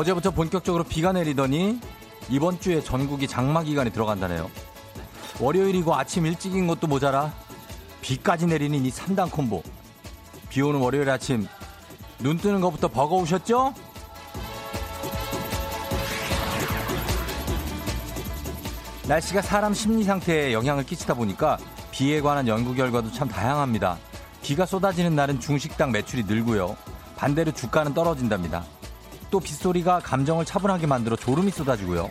어제부터 본격적으로 비가 내리더니 이번 주에 전국이 장마 기간에 들어간다네요. 월요일이고 아침 일찍인 것도 모자라 비까지 내리는 이 3단 콤보. 비 오는 월요일 아침 눈 뜨는 것부터 버거우셨죠? 날씨가 사람 심리 상태에 영향을 끼치다 보니까 비에 관한 연구 결과도 참 다양합니다. 비가 쏟아지는 날은 중식당 매출이 늘고요. 반대로 주가는 떨어진답니다. 또 빗소리가 감정을 차분하게 만들어 졸음이 쏟아지고요.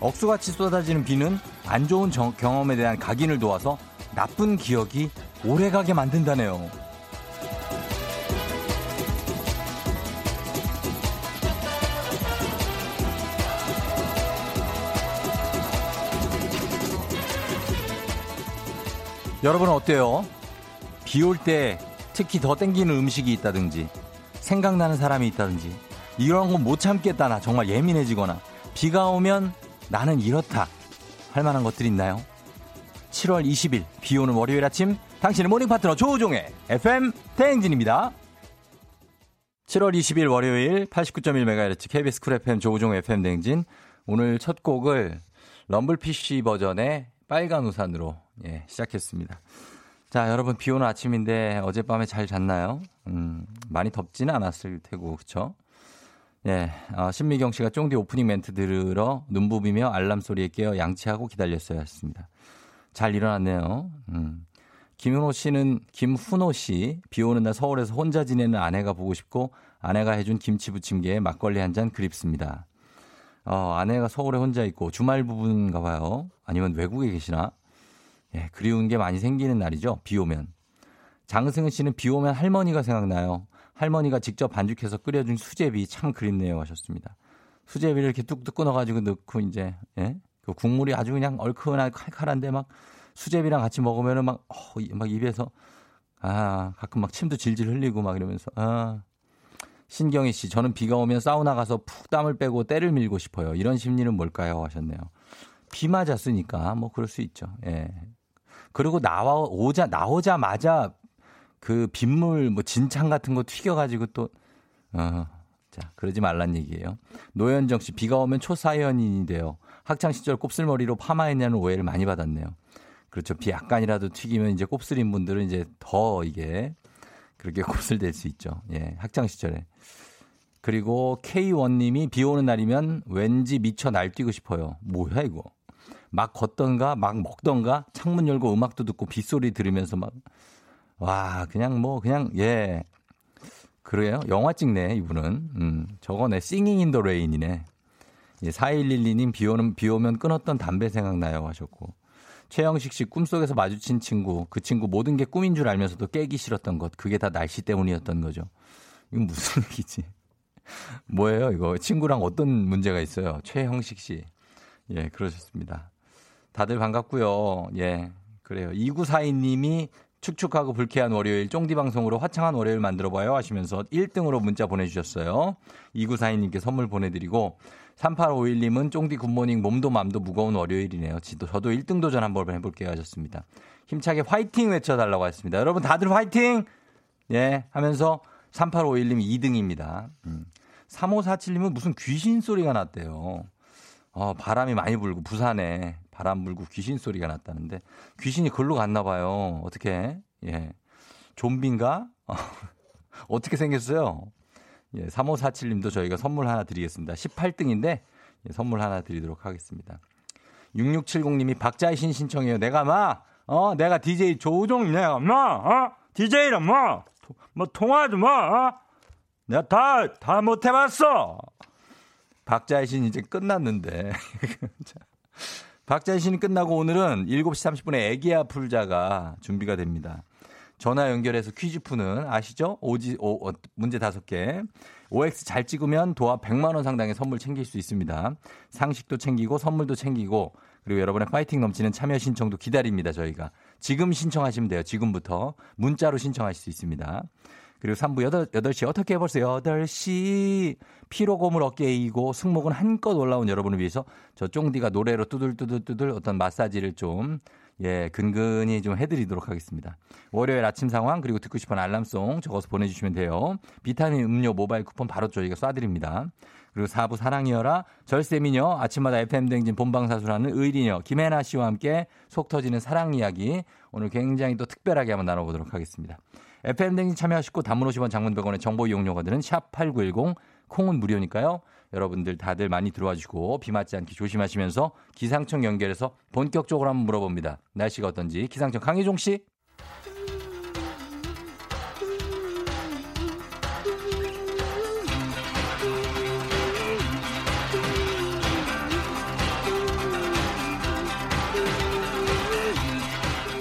억수같이 쏟아지는 비는 안 좋은 정, 경험에 대한 각인을 도와서 나쁜 기억이 오래가게 만든다네요. 여러분은 어때요? 비 올 때 특히 더 땡기는 음식이 있다든지 생각나는 사람이 있다든지 이런 건 못 참겠다 나 정말 예민해지거나 비가 오면 나는 이렇다 할 만한 것들이 있나요? 7월 20일 비 오는 월요일 아침 당신의 모닝 파트너 조우종의 FM 대행진입니다. 7월 20일 월요일 89.1MHz KBS 쿨 FM 조우종의 FM 대행진 오늘 첫 곡을 럼블피쉬 버전의 빨간 우산으로 예, 시작했습니다. 자, 여러분 비 오는 아침인데 어젯밤에 잘 잤나요? 음, 많이 덥지는 않았을 테고 그렇죠? 예, 어, 신미경 씨가 쫑디 오프닝 멘트 들으러 눈 부비며 알람 소리에 깨어 양치하고 기다렸어야 했습니다. 잘 일어났네요. 음. 김훈호 씨는 김훈호 씨, 비 오는 날 서울에서 혼자 지내는 아내가 보고 싶고 아내가 해준 김치 부침개에 막걸리 한 잔 그립습니다. 어, 아내가 서울에 혼자 있고 주말 부부인가 봐요. 아니면 외국에 계시나? 예, 그리운 게 많이 생기는 날이죠. 비 오면. 장승은 씨는 비 오면 할머니가 생각나요. 할머니가 직접 반죽해서 끓여준 수제비 참 그립네요 하셨습니다. 수제비를 이렇게 뚝뚝 끊어가지고 넣고 이제 예? 그 국물이 아주 그냥 얼큰하게 칼칼한데 막 수제비랑 같이 먹으면은 막, 어, 막 입에서 아 가끔 막 침도 질질 흘리고 막 이러면서 아 신경희 씨 저는 비가 오면 사우나 가서 푹 땀을 빼고 때를 밀고 싶어요. 이런 심리는 뭘까요 하셨네요. 비 맞았으니까 뭐 그럴 수 있죠. 예. 그리고 나와 오자 나오자마자 그 빗물 뭐 진창 같은 거 튀겨가지고 또 어. 자, 그러지 말란 얘기예요. 노현정 씨, 비가 오면 초사연인이 돼요. 학창 시절 곱슬머리로 파마했냐는 오해를 많이 받았네요. 그렇죠. 비 약간이라도 튀기면 이제 곱슬인 분들은 이제 더 이게 그렇게 곱슬될 수 있죠. 예, 학창 시절에. 그리고 K1님이 비 오는 날이면 왠지 미쳐 날뛰고 싶어요. 뭐야 이거? 막 걷던가 막 먹던가 창문 열고 음악도 듣고 빗소리 들으면서 막 와, 그냥 뭐, 그냥, 예. 그래요? 영화 찍네, 이분은. 음, 저거네. Singin' in the Rain이네. 예, 4112님, 비 오는, 비 오면 끊었던 담배 생각나요. 하셨고. 최영식 씨, 꿈속에서 마주친 친구. 그 친구 모든 게 꿈인 줄 알면서도 깨기 싫었던 것. 그게 다 날씨 때문이었던 거죠. 이건 무슨 얘기지? 뭐예요, 이거? 친구랑 어떤 문제가 있어요? 최형식 씨. 예, 그러셨습니다. 다들 반갑고요. 예, 그래요. 2942님이 축축하고 불쾌한 월요일 쫑디 방송으로 화창한 월요일 만들어봐요 하시면서 1등으로 문자 보내주셨어요. 2942님께 선물 보내드리고 3851님은 쫑디 굿모닝 몸도 맘도 무거운 월요일이네요. 저도, 저도 1등 도전 한번 해볼게요 하셨습니다. 힘차게 화이팅 외쳐달라고 했습니다. 여러분 다들 화이팅! 예, 하면서 3851님 2등입니다. 음. 3547님은 무슨 귀신 소리가 났대요. 어, 바람이 많이 불고 부산에 바람 불고 귀신 소리가 났다는데 귀신이 글로 갔나 봐요. 어떻게? 예. 좀비인가? 어떻게 생겼어요? 예, 3547님도 저희가 선물 하나 드리겠습니다. 18등인데 예, 선물 하나 드리도록 하겠습니다. 6670님이 박자의 신 신청해요. 내가 마, 어, 내가 DJ 조우종 내가 마, 어, DJ라 마, 뭐 통화도 마, 어? 내가 다, 다 못 해봤어. 박자의 신 이제 끝났는데. 박자의 신이 끝나고 오늘은 7시 30분에 애기야 풀자가 준비가 됩니다. 전화 연결해서 퀴즈 푸는 아시죠? 오지, 오, 어, 문제 다섯 개. OX 잘 찍으면 도합 100만 원 상당의 선물 챙길 수 있습니다. 상식도 챙기고 선물도 챙기고 그리고 여러분의 파이팅 넘치는 참여 신청도 기다립니다. 저희가 지금 신청하시면 돼요. 지금부터 문자로 신청하실 수 있습니다. 그리고 3부 8, 8시 어떻게 해보세요? 8시 피로고물 어깨에 이고 승모근 한껏 올라온 여러분을 위해서 저 쫑디가 노래로 뚜들뚜들뚜들 어떤 마사지를 좀 예, 근근히 좀 해드리도록 하겠습니다. 월요일 아침 상황 그리고 듣고 싶은 알람송 적어서 보내주시면 돼요. 비타민 음료 모바일 쿠폰 바로 저희가 쏴드립니다. 그리고 4부 사랑이여라 절세미녀 아침마다 FM댕진 본방사수라는 의리녀 김혜나 씨와 함께 속 터지는 사랑 이야기 오늘 굉장히 또 특별하게 한번 나눠보도록 하겠습니다. FM댕진 참여하시고 단문 50원 장문 100원의 정보 이용료가 드는 샵8910 콩은 무료니까요. 여러분들 다들 많이 들어와 주시고 비 맞지 않게 조심하시면서 기상청 연결해서 본격적으로 한번 물어봅니다. 날씨가 어떤지 기상청 강희종 씨.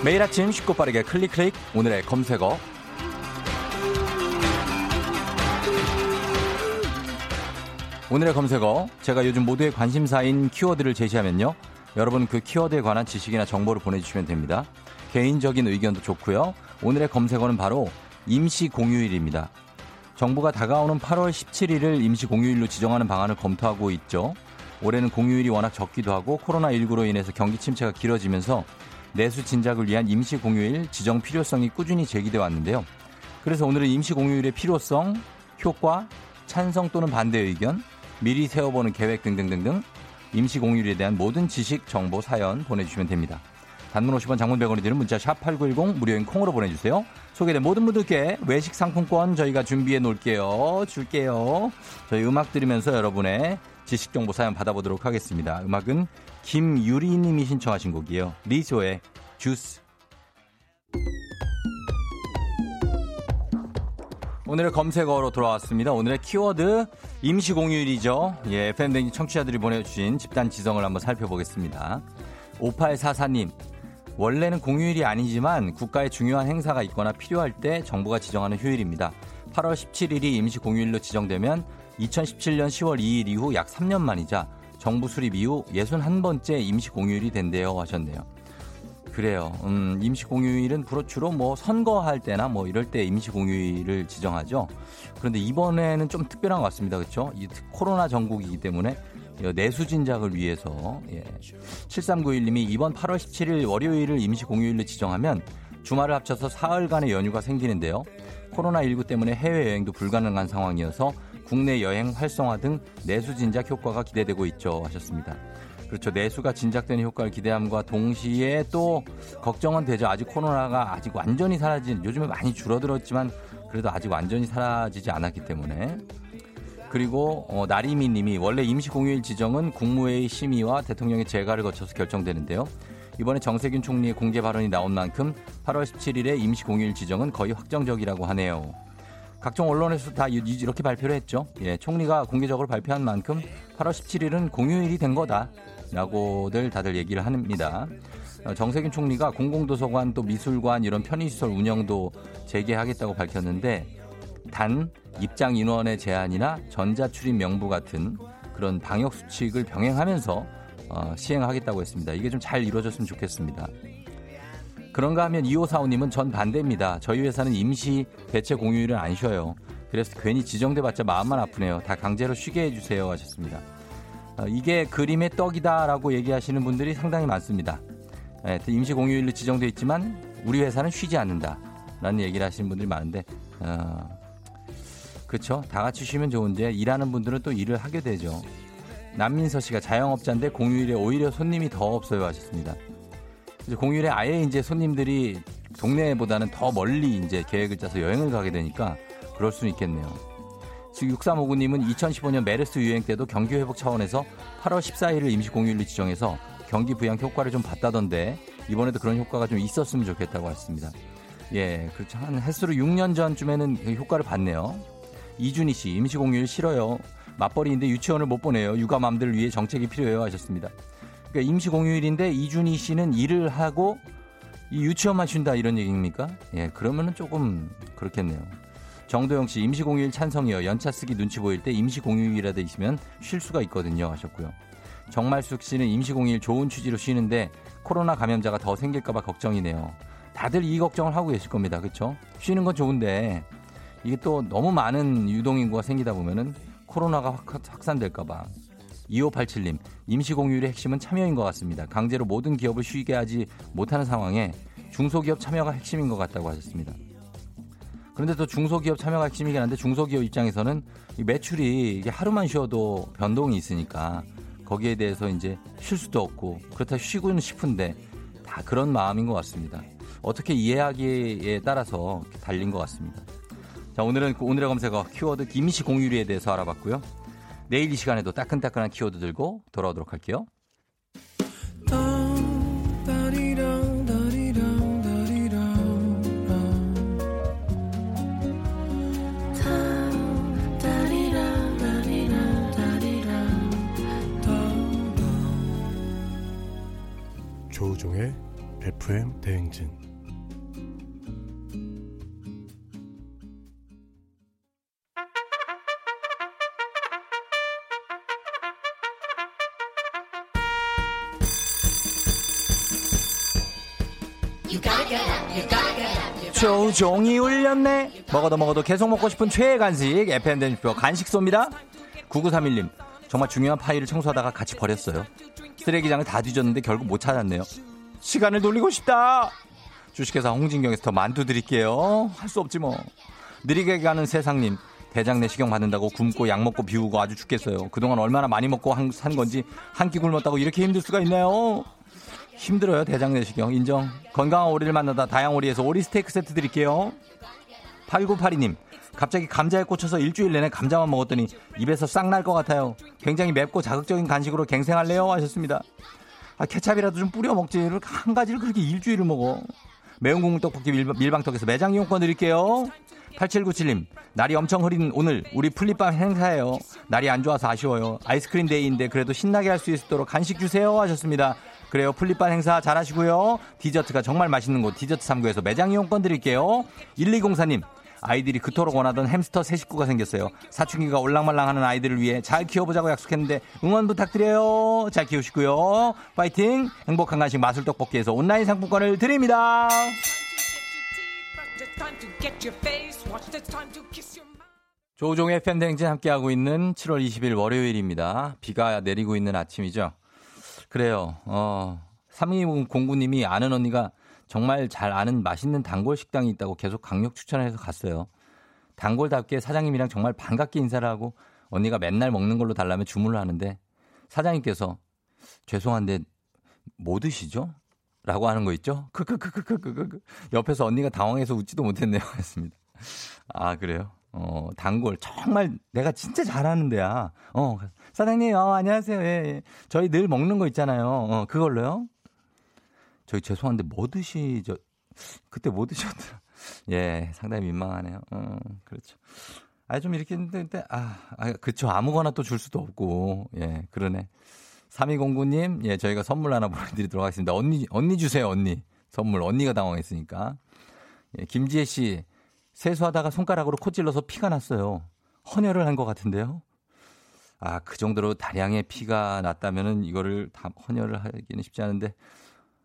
매일 아침 쉽고 빠르게 클릭 클릭 오늘의 검색어 오늘의 검색어. 제가 요즘 모두의 관심사인 키워드를 제시하면요. 여러분 그 키워드에 관한 지식이나 정보를 보내주시면 됩니다. 개인적인 의견도 좋고요. 오늘의 검색어는 바로 임시 공휴일입니다. 정부가 다가오는 8월 17일을 임시 공휴일로 지정하는 방안을 검토하고 있죠. 올해는 공휴일이 워낙 적기도 하고 코로나19로 인해서 경기 침체가 길어지면서 내수 진작을 위한 임시 공휴일 지정 필요성이 꾸준히 제기돼 왔는데요. 그래서 오늘은 임시 공휴일의 필요성, 효과, 찬성 또는 반대 의견, 미리 세워보는 계획 등등등등 임시 공휴일에 대한 모든 지식, 정보, 사연 보내주시면 됩니다. 단문 50원 장문 100원이 드는 문자 샵 8910 무료인 콩으로 보내주세요. 소개된 모든 분들께 외식 상품권 저희가 준비해 놓을게요. 줄게요. 저희 음악 들으면서 여러분의 지식 정보 사연 받아보도록 하겠습니다. 음악은 김유리 님이 신청하신 곡이에요. 리조의 주스. 오늘의 검색어로 돌아왔습니다. 오늘의 키워드 임시공휴일이죠. 예, FM댕지 청취자들이 보내주신 집단 지성을 한번 살펴보겠습니다. 5844님, 원래는 공휴일이 아니지만 국가의 중요한 행사가 있거나 필요할 때 정부가 지정하는 휴일입니다. 8월 17일이 임시 공휴일로 지정되면 2017년 10월 2일 이후 약 3년 만이자 정부 수립 이후 61번째 임시 공휴일이 된대요 하셨네요. 그래요. 음, 임시 공휴일은 주로 뭐 선거할 때나 뭐 이럴 때 임시 공휴일을 지정하죠. 그런데 이번에는 좀 특별한 것 같습니다. 그렇죠? 이 코로나 전국이기 때문에 내수 진작을 위해서 예. 7391님이 이번 8월 17일 월요일을 임시 공휴일로 지정하면 주말을 합쳐서 사흘간의 연휴가 생기는데요. 코로나19 때문에 해외여행도 불가능한 상황이어서 국내 여행 활성화 등 내수 진작 효과가 기대되고 있죠 하셨습니다. 그렇죠. 내수가 진작되는 효과를 기대함과 동시에 또 걱정은 되죠. 아직 코로나가 아직 완전히 사라진 요즘에 많이 줄어들었지만 그래도 아직 완전히 사라지지 않았기 때문에 그리고 어, 나리미 님이 원래 임시 공휴일 지정은 국무회의 심의와 대통령의 재가를 거쳐서 결정되는데요. 이번에 정세균 총리의 공개 발언이 나온 만큼 8월 17일에 임시 공휴일 지정은 거의 확정적이라고 하네요. 각종 언론에서 다 이렇게 발표를 했죠. 예, 총리가 공개적으로 발표한 만큼 8월 17일은 공휴일이 된 거다 라고들 다들 얘기를 합니다. 어, 정세균 총리가 공공도서관 또 미술관 이런 편의시설 운영도 재개하겠다고 밝혔는데 단 입장 인원의 제한이나 전자 출입 명부 같은 그런 방역 수칙을 병행하면서 어, 시행하겠다고 했습니다. 이게 좀 잘 이루어졌으면 좋겠습니다. 그런가 하면 2545님은 전 반대입니다. 저희 회사는 임시 대체 공휴일을 안 쉬어요. 그래서 괜히 지정돼봤자 마음만 아프네요. 다 강제로 쉬게 해주세요 하셨습니다. 어, 이게 그림의 떡이다라고 얘기하시는 분들이 상당히 많습니다. 네, 임시 공휴일로 지정돼 있지만 우리 회사는 쉬지 않는다라는 얘기를 하시는 분들이 많은데 어, 그렇죠. 다 같이 쉬면 좋은데 일하는 분들은 또 일을 하게 되죠. 남민서 씨가 자영업자인데 공휴일에 오히려 손님이 더 없어요 하셨습니다. 공휴일에 아예 이제 손님들이 동네보다는 더 멀리 이제 계획을 짜서 여행을 가게 되니까 그럴 수는 있겠네요. 지금 6359님은 2015년 메르스 유행 때도 경기 회복 차원에서 8월 14일을 임시 공휴일로 지정해서 경기 부양 효과를 좀 봤다던데 이번에도 그런 효과가 좀 있었으면 좋겠다고 했습니다. 예, 그렇죠. 한 횟수로 6년 전쯤에는 그 효과를 봤네요. 이준희 씨, 임시 공휴일 싫어요. 맞벌이인데 유치원을 못 보내요. 육아맘들을 위해 정책이 필요해요 하셨습니다. 그러니까 임시 공휴일인데 이준희 씨는 일을 하고 이 유치원만 쉰다 이런 얘기입니까? 예, 그러면은 조금 그렇겠네요. 정도영 씨 임시 공휴일 찬성이요. 연차 쓰기 눈치 보일 때 임시 공휴일이라도 있으면 쉴 수가 있거든요 하셨고요. 정말숙 씨는 임시 공휴일 좋은 취지로 쉬는데 코로나 감염자가 더 생길까봐 걱정이네요. 다들 이 걱정을 하고 계실 겁니다. 그렇죠? 쉬는 건 좋은데 이게 또 너무 많은 유동인구가 생기다 보면은 코로나가 확, 산될까봐 2587님, 임시공휴일의 핵심은 참여인 것 같습니다. 강제로 모든 기업을 쉬게 하지 못하는 상황에 중소기업 참여가 핵심인 것 같다고 하셨습니다. 그런데 또 중소기업 참여가 핵심이긴 한데 중소기업 입장에서는 매출이 이게 하루만 쉬어도 변동이 있으니까 거기에 대해서 이제 쉴 수도 없고 그렇다 쉬고는 싶은데 다 그런 마음인 것 같습니다. 어떻게 이해하기에 따라서 달린 것 같습니다. 자, 오늘은 그 오늘의 검색어 키워드 김씨 공유리에 대해서 알아봤고요. 내일 이 시간에도 따끈따끈한 키워드 들고 돌아오도록 할게요. 조우종의 FM 대행진 조종이 울렸네. 먹어도 먹어도 계속 먹고 싶은 최애 간식 FM 대행표 간식 쏩니다. 9931님 정말 중요한 파일을 청소하다가 같이 버렸어요. 쓰레기장을 다 뒤졌는데 결국 못 찾았네요. 시간을 돌리고 싶다. 주식회사 홍진경에서 더 만두 드릴게요. 할 수 없지 뭐. 느리게 가는 세상님. 대장 내시경 받는다고 굶고 약 먹고 비우고 아주 죽겠어요. 그동안 얼마나 많이 먹고 한, 산 건지 한 끼 굶었다고 이렇게 힘들 수가 있나요? 힘들어요 대장 내시경 인정. 건강한 오리를 만나다 다양오리에서 오리 스테이크 세트 드릴게요. 8982님 갑자기 감자에 꽂혀서 일주일 내내 감자만 먹었더니 입에서 싹 날 것 같아요. 굉장히 맵고 자극적인 간식으로 갱생할래요? 하셨습니다. 아, 케찹이라도 좀 뿌려 먹지. 한 가지를 그렇게 일주일을 먹어. 매운 국물 떡볶이 밀방, 떡에서 매장 이용권 드릴게요. 8797님, 날이 엄청 흐린 오늘 우리 풀립밤 행사예요. 날이 안 좋아서 아쉬워요. 아이스크림 데이인데 그래도 신나게 할 수 있도록 간식 주세요 하셨습니다. 그래요. 풀립밤 행사 잘 하시고요. 디저트가 정말 맛있는 곳 디저트 3구에서 매장 이용권 드릴게요. 1204님, 아이들이 그토록 원하던 햄스터 새 식구가 생겼어요. 사춘기가 올랑말랑하는 아이들을 위해 잘 키워보자고 약속했는데 응원 부탁드려요. 잘 키우시고요. 파이팅! 행복한 간식 마술 떡볶이에서 온라인 상품권을 드립니다. 조종의 팬댕진 함께하고 있는 7월 20일 월요일입니다. 비가 내리고 있는 아침이죠. 그래요. 어, 3209님이 아는 언니가 정말 잘 아는 맛있는 단골 식당이 있다고 계속 강력 추천해서 갔어요. 단골답게 사장님이랑 정말 반갑게 인사를 하고 언니가 맨날 먹는 걸로 달라면 주문을 하는데 사장님께서 죄송한데 뭐 드시죠? 라고 하는 거 있죠? 크크크크크크크. 옆에서 언니가 당황해서 웃지도 못했네요. 했습니다. 아, 그래요? 어, 단골. 정말 내가 진짜 잘하는 데야. 어, 사장님, 어, 안녕하세요. 예, 예. 저희 늘 먹는 거 있잖아요. 어, 그걸로요? 저희 죄송한데 뭐 드시죠? 그때 뭐 드셨더라? 예, 상당히 민망하네요. 어, 그렇죠. 아, 좀 이렇게 했는데, 아, 아, 그쵸. 아무거나 또 줄 수도 없고, 예, 그러네. 3209님, 예, 저희가 선물 하나 보내드리도록 하겠습니다. 언니, 언니 주세요, 언니. 선물. 언니가 당황했으니까. 예, 김지혜 씨, 세수하다가 손가락으로 코 찔러서 피가 났어요. 헌혈을 한 것 같은데요. 아, 그 정도로 다량의 피가 났다면은 이거를 다 헌혈을 하기는 쉽지 않은데,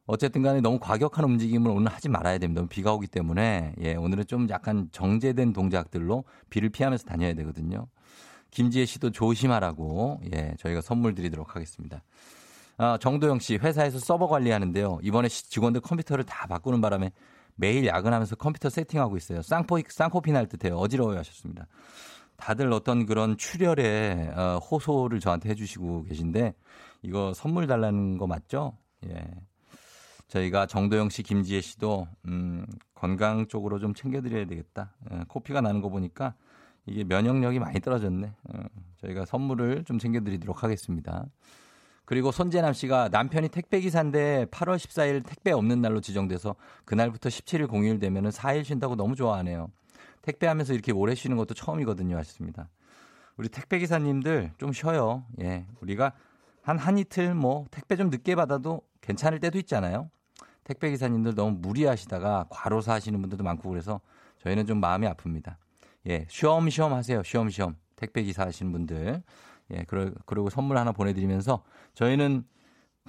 어쨌든 간에 너무 과격한 움직임을 오늘 하지 말아야 됩니다. 비가 오기 때문에 예, 오늘은 좀 약간 정제된 동작들로 비를 피하면서 다녀야 되거든요. 김지혜 씨도 조심하라고 예, 저희가 선물 드리도록 하겠습니다. 아, 정도영 씨 회사에서 서버 관리하는데요. 이번에 직원들 컴퓨터를 다 바꾸는 바람에 매일 야근하면서 컴퓨터 세팅하고 있어요. 쌍포 쌍포피 날 듯해요. 어지러워요 하셨습니다. 다들 어떤 그런 출혈의 어, 호소를 저한테 해주시고 계신데 이거 선물 달라는 거 맞죠? 예. 저희가 정도영 씨, 김지혜 씨도 음, 건강 쪽으로 좀 챙겨드려야 되겠다. 예, 코피가 나는 거 보니까 이게 면역력이 많이 떨어졌네. 어, 저희가 선물을 좀 챙겨드리도록 하겠습니다. 그리고 손재남 씨가 남편이 택배 기사인데 8월 14일 택배 없는 날로 지정돼서 그날부터 17일 공휴일 되면은 4일 쉰다고 너무 좋아하네요. 택배하면서 이렇게 오래 쉬는 것도 처음이거든요. 하셨습니다. 우리 택배 기사님들 좀 쉬어요. 예, 우리가 한 한 이틀 뭐 택배 좀 늦게 받아도 괜찮을 때도 있잖아요. 택배 기사님들 너무 무리하시다가 과로사 하시는 분들도 많고 그래서 저희는 좀 마음이 아픕니다. 예, 쉬엄쉬엄 하세요. 쉬엄쉬엄. 택배 기사 하시는 분들. 예, 그리고 선물 하나 보내드리면서 저희는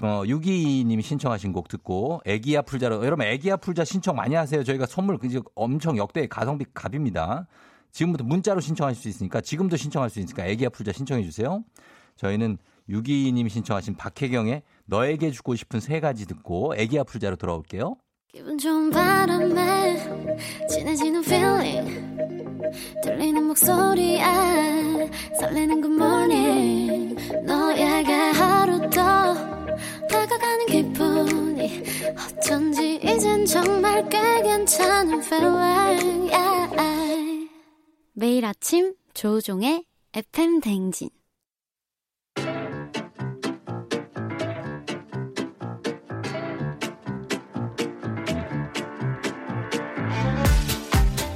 어, 622님이 신청하신 곡 듣고 애기야 풀자로 여러분 애기야 풀자 신청 많이 하세요. 저희가 선물 이제 엄청 역대 가성비 갑입니다. 지금부터 문자로 신청하실 수 있으니까 지금도 신청할 수 있으니까 애기야 풀자 신청해 주세요. 저희는 622님이 신청하신 박혜경의 너에게 주고 싶은 세 가지 듣고 애기야 풀자로 돌아올게요. 기분 좋은 바람에 진해지는 feeling 들리는 목소리에 설레는 good morning 너에게 하루 더 다가가는 기분이 어쩐지 이젠 정말 꽤 괜찮은 feeling yeah. 매일 아침 조종의 FM 댕진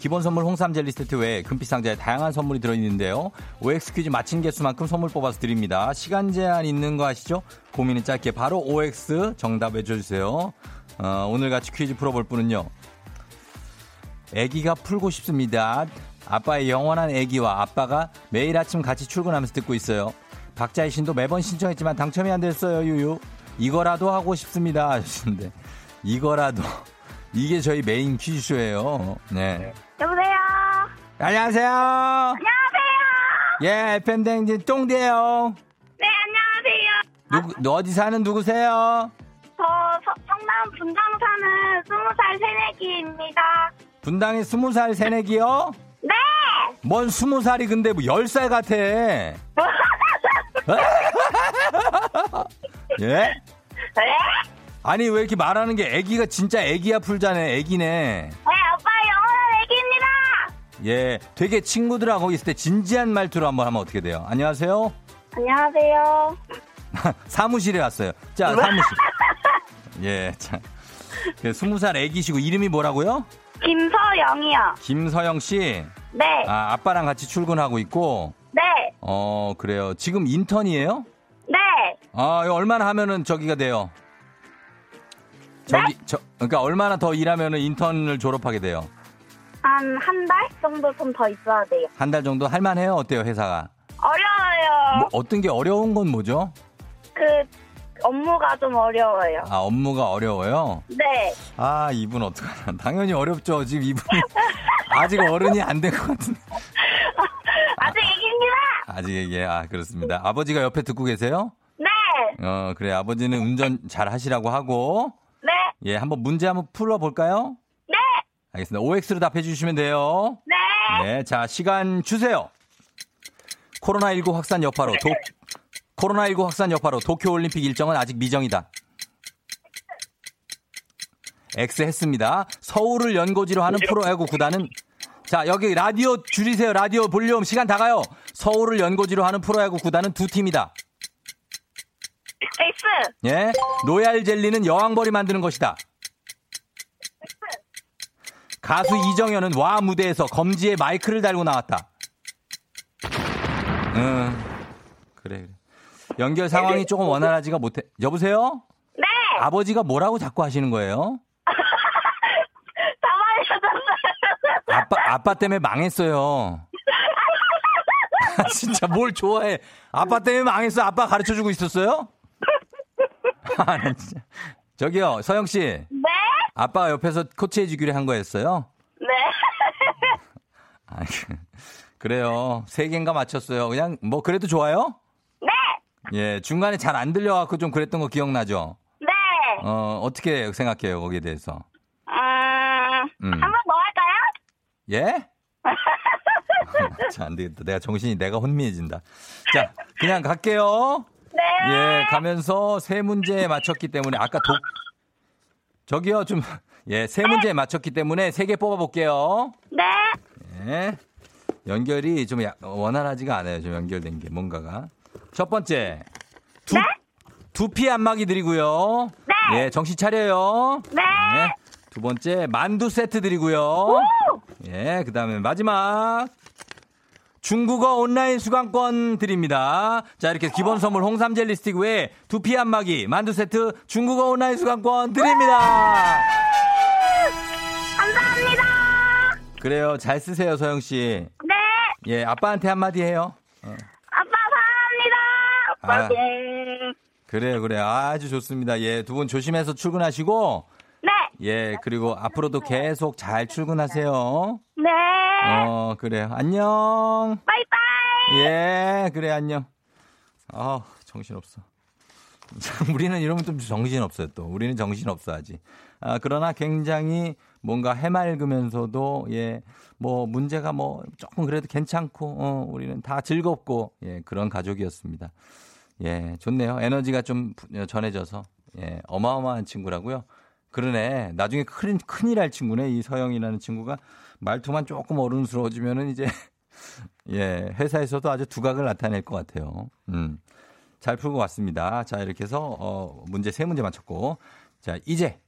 기본 선물 홍삼 젤리 세트 외에 금빛 상자에 다양한 선물이 들어있는데요. OX 퀴즈 맞힌 개수만큼 선물 뽑아서 드립니다. 시간 제한 있는 거 아시죠? 고민은 짧게 바로 OX 정답 해줘주세요. 어, 오늘 같이 퀴즈 풀어볼 분은요. 애기가 풀고 싶습니다. 아빠의 영원한 애기와 아빠가 매일 아침 같이 출근하면서 듣고 있어요. 박자희 신도 매번 신청했지만 당첨이 안 됐어요, 유유. 이거라도 하고 싶습니다. 하셨는데. 이거라도. 이게 저희 메인 퀴즈쇼예요. 네. 여보세요. 안녕하세요. 안녕하세요. 예, 팬댕진 똥대요. 네, 안녕하세요. 누구, 어디 사는 누구세요? 저 서, 성남 분당 사는 스무 살 새내기입니다. 분당에 스무 살 새내기요? 네. 뭔 스무 살이 근데 뭐 열 살 같아. 예? 네? 아니 왜 이렇게 말하는 게 애기가 진짜 애기야 풀자네 애기네. 네, 예, 되게 친구들하고 있을 때 진지한 말투로 한번 하면 어떻게 돼요? 안녕하세요. 안녕하세요. 사무실에 왔어요. 자, 사무실. 예, 자. 그 스무 살 애기시고 이름이 뭐라고요? 김서영이요. 김서영 씨. 네. 아, 아빠랑 같이 출근하고 있고. 네. 어, 그래요. 지금 인턴이에요? 네. 아, 얼마나 하면은 저기가 돼요? 저기, 저, 그러니까 얼마나 더 일하면은 인턴을 졸업하게 돼요? 한 한 달 정도 좀 더 있어야 돼요. 한 달 정도 할만해요? 어때요, 회사가? 어려워요. 뭐, 어떤 게 어려운 건 뭐죠? 그 업무가 좀 어려워요. 아, 업무가 어려워요? 네. 아, 이분 어떡하나. 당연히 어렵죠. 지금 이분이 아직 어른이 안 된 것 같은데. 아직 애기입니다. 아직 이게, 아, 그렇습니다. 아버지가 옆에 듣고 계세요? 네. 어, 그래. 아버지는 운전 잘 하시라고 하고. 네. 예, 한번 문제 한번 풀어볼까요? 네. 알겠습니다. OX로 답해 주시면 돼요. 네. 네, 자, 시간 주세요. 코로나19 확산 여파로 도, 코로나19 확산 여파로 도쿄 올림픽 일정은 아직 미정이다. X 했습니다. 서울을 연고지로 하는 프로야구 구단은 자, 여기 라디오 줄이세요. 라디오 볼륨 시간 다 가요. 서울을 연고지로 하는 프로야구 구단은 두 팀이다. X. 예. 로얄 젤리는 여왕벌이 만드는 것이다. 가수 이정현은 와 무대에서 검지에 마이크를 달고 나왔다. 응. 그래, 그래. 연결 상황이 조금 원활하지가 못해. 여보세요? 네. 아버지가 뭐라고 자꾸 하시는 거예요? 아빠, 아빠 때문에 망했어요. 진짜 뭘 좋아해. 아빠 때문에 망했어. 아빠 가르쳐 주고 있었어요? 아, 나 진짜. 저기요, 서영 씨. 네. 아빠가 옆에서 코치해 주기로 한 거였어요? 네. 아, 그래요. 세 개인가 맞췄어요. 그냥 뭐 그래도 좋아요? 네. 예, 중간에 잘 안 들려갖고 좀 그랬던 거 기억나죠? 네. 어, 어떻게 생각해요, 거기에 대해서? 음, 음. 한번 더 할까요? 예? 자, 안 되겠다. 내가 정신이 내가 혼미해진다. 자, 그냥 갈게요. 네. 예, 가면서 세 문제 맞췄기 때문에 아까 독 저기요 좀 예, 세 문제 맞췄기 때문에 세 개 뽑아 볼게요. 네. 예. 연결이 좀 야- 원활하지가 않아요. 좀 연결된 게 뭔가가. 첫 번째. 두, 네? 두피 안마기 드리고요. 네. 예, 정신 차려요. 네. 두 번째 만두 세트 드리고요. 오! 예, 그다음에 마지막 중국어 온라인 수강권 드립니다. 자, 이렇게 기본 선물 홍삼 젤리 스틱 외에 두피 안마기, 만두 세트, 중국어 온라인 수강권 드립니다. 감사합니다. 그래요. 잘 쓰세요, 서영 씨. 네. 예, 아빠한테 한마디 해요. 어. 아빠 빠동. 그래요, 그래요. 아주 좋습니다. 예, 두 분 조심해서 출근하시고, 네, 예, 그리고 앞으로도 계속 잘 출근하세요. 네. 어, 그래요. 안녕. 바이바이. 예, 그래, 안녕. 아, 정신없어. 우리는 이러면 좀 정신없어요, 또. 우리는 정신없어 하지. 아, 그러나 굉장히 뭔가 해맑으면서도, 예, 뭐, 문제가 뭐, 조금 그래도 괜찮고, 어, 우리는 다 즐겁고, 예, 그런 가족이었습니다. 예, 좋네요. 에너지가 좀 전해져서, 예, 어마어마한 친구라고요. 그러네. 나중에 큰, 큰일 할 친구네. 이 서영이라는 친구가 말투만 조금 어른스러워지면은 이제, 예, 회사에서도 아주 두각을 나타낼 것 같아요. 음. 잘 풀고 왔습니다. 자, 이렇게 해서, 어, 문제 세 문제 맞췄고. 자, 이제,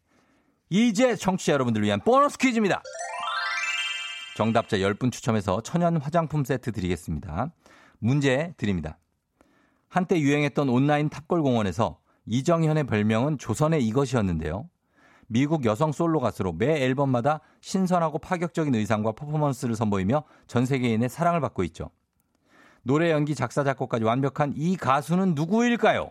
이제 청취자 여러분들을 위한 보너스 퀴즈입니다. 정답자 10분 추첨해서 천연 화장품 세트 드리겠습니다. 문제 드립니다. 한때 유행했던 온라인 탑골 공원에서 이정현의 별명은 조선의 이것이었는데요. 미국 여성 솔로 가수로 매 앨범마다 신선하고 파격적인 의상과 퍼포먼스를 선보이며 전 세계인의 사랑을 받고 있죠. 노래 연기 작사 작곡까지 완벽한 이 가수는 누구일까요?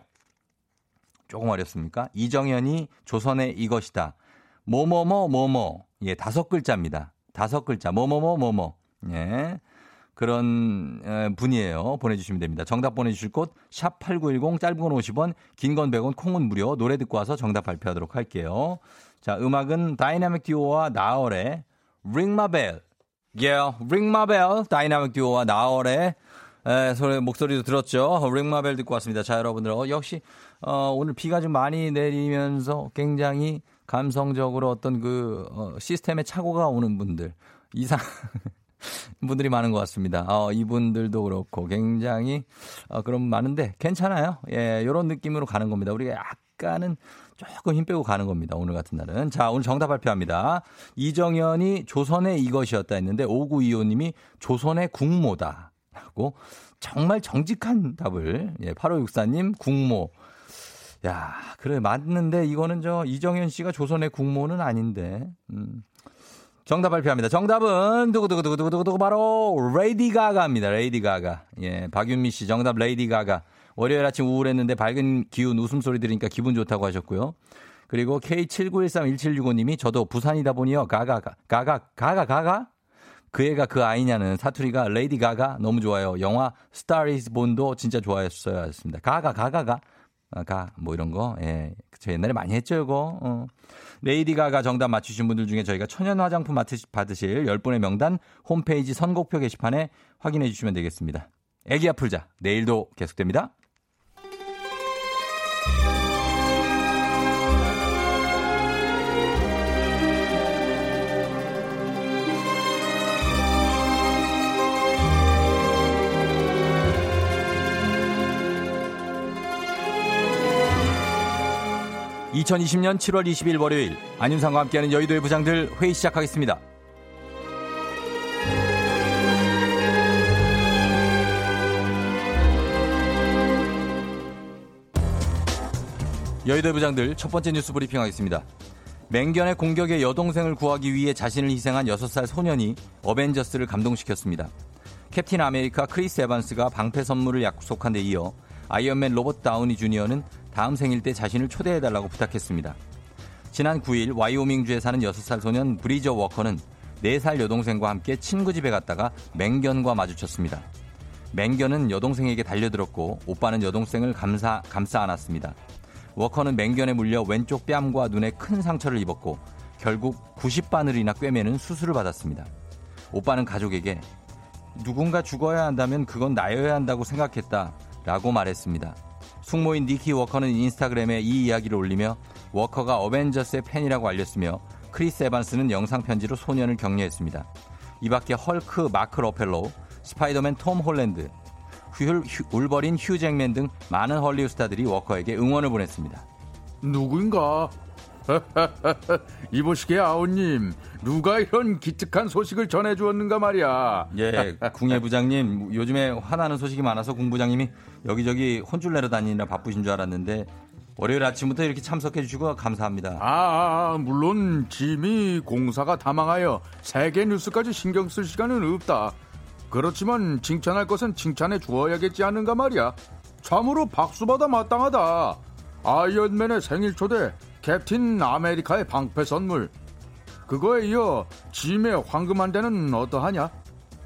조금 어렵습니까? 이정현이 조선의 이것이다. 뭐뭐뭐 뭐뭐. 예, 다섯 글자입니다. 다섯 글자. 뭐뭐뭐 뭐뭐. 예. 그런 에, 분이에요. 보내주시면 됩니다. 정답 보내주실 곳, 샵 8910, 짧은 건 50원, 긴 건 100원, 콩은 무료. 노래 듣고 와서 정답 발표하도록 할게요. 자, 음악은 다이나믹 듀오와 나얼의 Ring My Bell. Yeah, Ring My Bell. 다이나믹 듀오와 나얼의 에, 소리, 목소리도 들었죠. Ring My Bell 듣고 왔습니다. 자, 여러분들. 어, 역시, 어, 오늘 비가 좀 많이 내리면서 굉장히 감성적으로 어떤 그, 어, 시스템에 착오가 오는 분들. 이상, 분들이 많은 것 같습니다. 어, 이분들도 그렇고 굉장히 어, 그럼 많은데 괜찮아요. 예, 이런 느낌으로 가는 겁니다. 우리가 약간은 조금 힘 빼고 가는 겁니다. 오늘 같은 날은. 자, 오늘 정답 발표합니다. 이정현이 조선의 이것이었다 했는데 5925님이 조선의 국모다. 라고 정말 정직한 답을 예, 8564님 국모. 야, 그래 맞는데 이거는 저 이정현 씨가 조선의 국모는 아닌데. 음. 정답 발표합니다. 정답은 두구두구두구두구두구 바로 레이디 가가입니다. 레이디 가가. 예, 박윤미 씨 정답 레이디 가가. 월요일 아침 우울했는데 밝은 기운 웃음소리 들으니까 기분 좋다고 하셨고요. 그리고 K79131765님이 저도 부산이다 보니요. 가가 가가 가가 가가 그 애가 그 아이냐는 사투리가 레이디 가가 너무 좋아요. 영화 Star Is Born도 진짜 좋아했어요. 하셨습니다. 가가 가가가 아, 가, 뭐 이런 거. 예. 저 옛날에 많이 했죠, 이거. 어. 레이디 가가 정답 맞추신 분들 중에 저희가 천연 화장품 받으실 10분의 명단 홈페이지 선곡표 게시판에 확인해 주시면 되겠습니다. 애기야 풀자. 내일도 계속됩니다. (2020년 7월 20일) 월요일 안윤상과 함께하는 여의도의 부장들 회의 시작하겠습니다. 여의도의 부장들 첫 번째 뉴스 브리핑 하겠습니다. 맹견의 공격에 여동생을 구하기 위해 자신을 희생한 6살 소년이 어벤져스를 감동시켰습니다. 캡틴 아메리카 크리스 에반스가 방패 선물을 약속한 데 이어 아이언맨 로버트 다우니 주니어는 다음 생일 때 자신을 초대해달라고 부탁했습니다. 지난 9일 와이오밍주에 사는 6살 소년 브리저 워커는 4살 여동생과 함께 친구 집에 갔다가 맹견과 마주쳤습니다. 맹견은 여동생에게 달려들었고 오빠는 여동생을 감사, 감싸 안았습니다. 워커는 맹견에 물려 왼쪽 뺨과 눈에 큰 상처를 입었고 결국 90바늘이나 꿰매는 수술을 받았습니다. 오빠는 가족에게 누군가 죽어야 한다면 그건 나여야 한다고 생각했다 라고 말했습니다. 숙모인 니키 워커는 인스타그램에 이 이야기를 올리며 워커가 어벤져스의 팬이라고 알렸으며 크리스 에반스는 영상 편지로 소년을 격려했습니다. 이 밖에 헐크 마크 러펠로, 스파이더맨 톰 홀랜드, 휴, 휴, 울버린 휴 잭맨 등 많은 헐리우드 스타들이 워커에게 응원을 보냈습니다. 누구인가? 이보시게 아우님, 누가 이런 기특한 소식을 전해주었는가 말이야. 예, 궁예 부장님, 요즘에 화나는 소식이 많아서 궁 부장님이 여기저기 혼쭐 내러 다니느라 바쁘신 줄 알았는데 월요일 아침부터 이렇게 참석해 주시고 감사합니다. 아, 물론 짐이 공사가 다망하여 세계 뉴스까지 신경 쓸 시간은 없다. 그렇지만 칭찬할 것은 칭찬해 주어야겠지 않은가 말이야. 참으로 박수받아 마땅하다. 아이언맨의 생일 초대 캡틴 아메리카의 방패 선물. 그거에 이어 짐의 황금 한 대는 어떠하냐?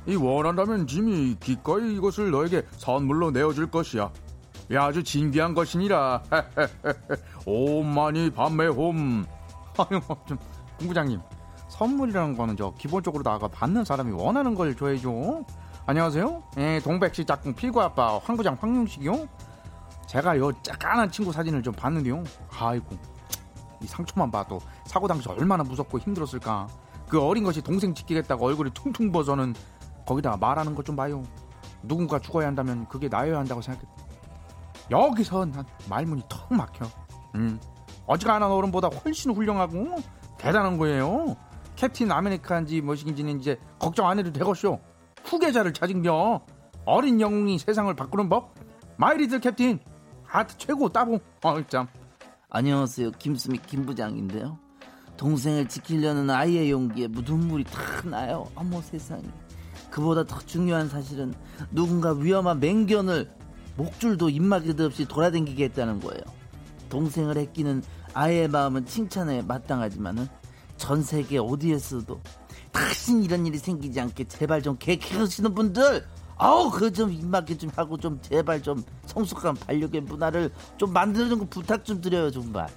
이 원한다면 짐이 기꺼이 이것을 너에게 선물로 내어줄 것이야. 야, 아주 진귀한 것이니라. 오만이 밤매홈. 아유, 좀, 공부장님. 선물이라는 거는 저 기본적으로 나가 받는 사람이 원하는 걸 줘야죠. 안녕하세요. 예, 동백시 짝꿍 필구 아빠 황부장 황윤식이요. 제가 요 짜깐한 친구 사진을 좀 봤는데요. 아이고, 이 상처만 봐도 사고 당시 얼마나 무섭고 힘들었을까. 그 어린 것이 동생 지키겠다고 얼굴이 퉁퉁 벗어는 거기다가 말하는 것 좀 봐요. 누군가 죽어야 한다면 그게 나여야 한다고 생각해. 여기서 난 말문이 턱 막혀. 음. 어지간한 어른보다 훨씬 훌륭하고 대단한 거예요. 캡틴 아메리카인지 무엇인지는 이제 걱정 안 해도 되겠쇼. 후계자를 찾은겨. 어린 영웅이 세상을 바꾸는 법. 마이리들 캡틴. 하트 최고 따봉. 어, 참. 안녕하세요. 김수미 김부장인데요. 동생을 지키려는 아이의 용기에 묻은 물이 탁 나요. 어머 세상에. 그보다 더 중요한 사실은 누군가 위험한 맹견을 목줄도 입마개도 없이 돌아다니게 했다는 거예요. 동생을 아끼는 아이의 마음은 칭찬에 마땅하지만은 전 세계 어디에서도 다신 이런 일이 생기지 않게 제발 좀 계획하시는 분들 아우 그 좀 입맞게 좀 하고 좀 제발 좀 성숙한 반려견 문화를 좀 만들어주는 거 부탁 좀 드려요 정말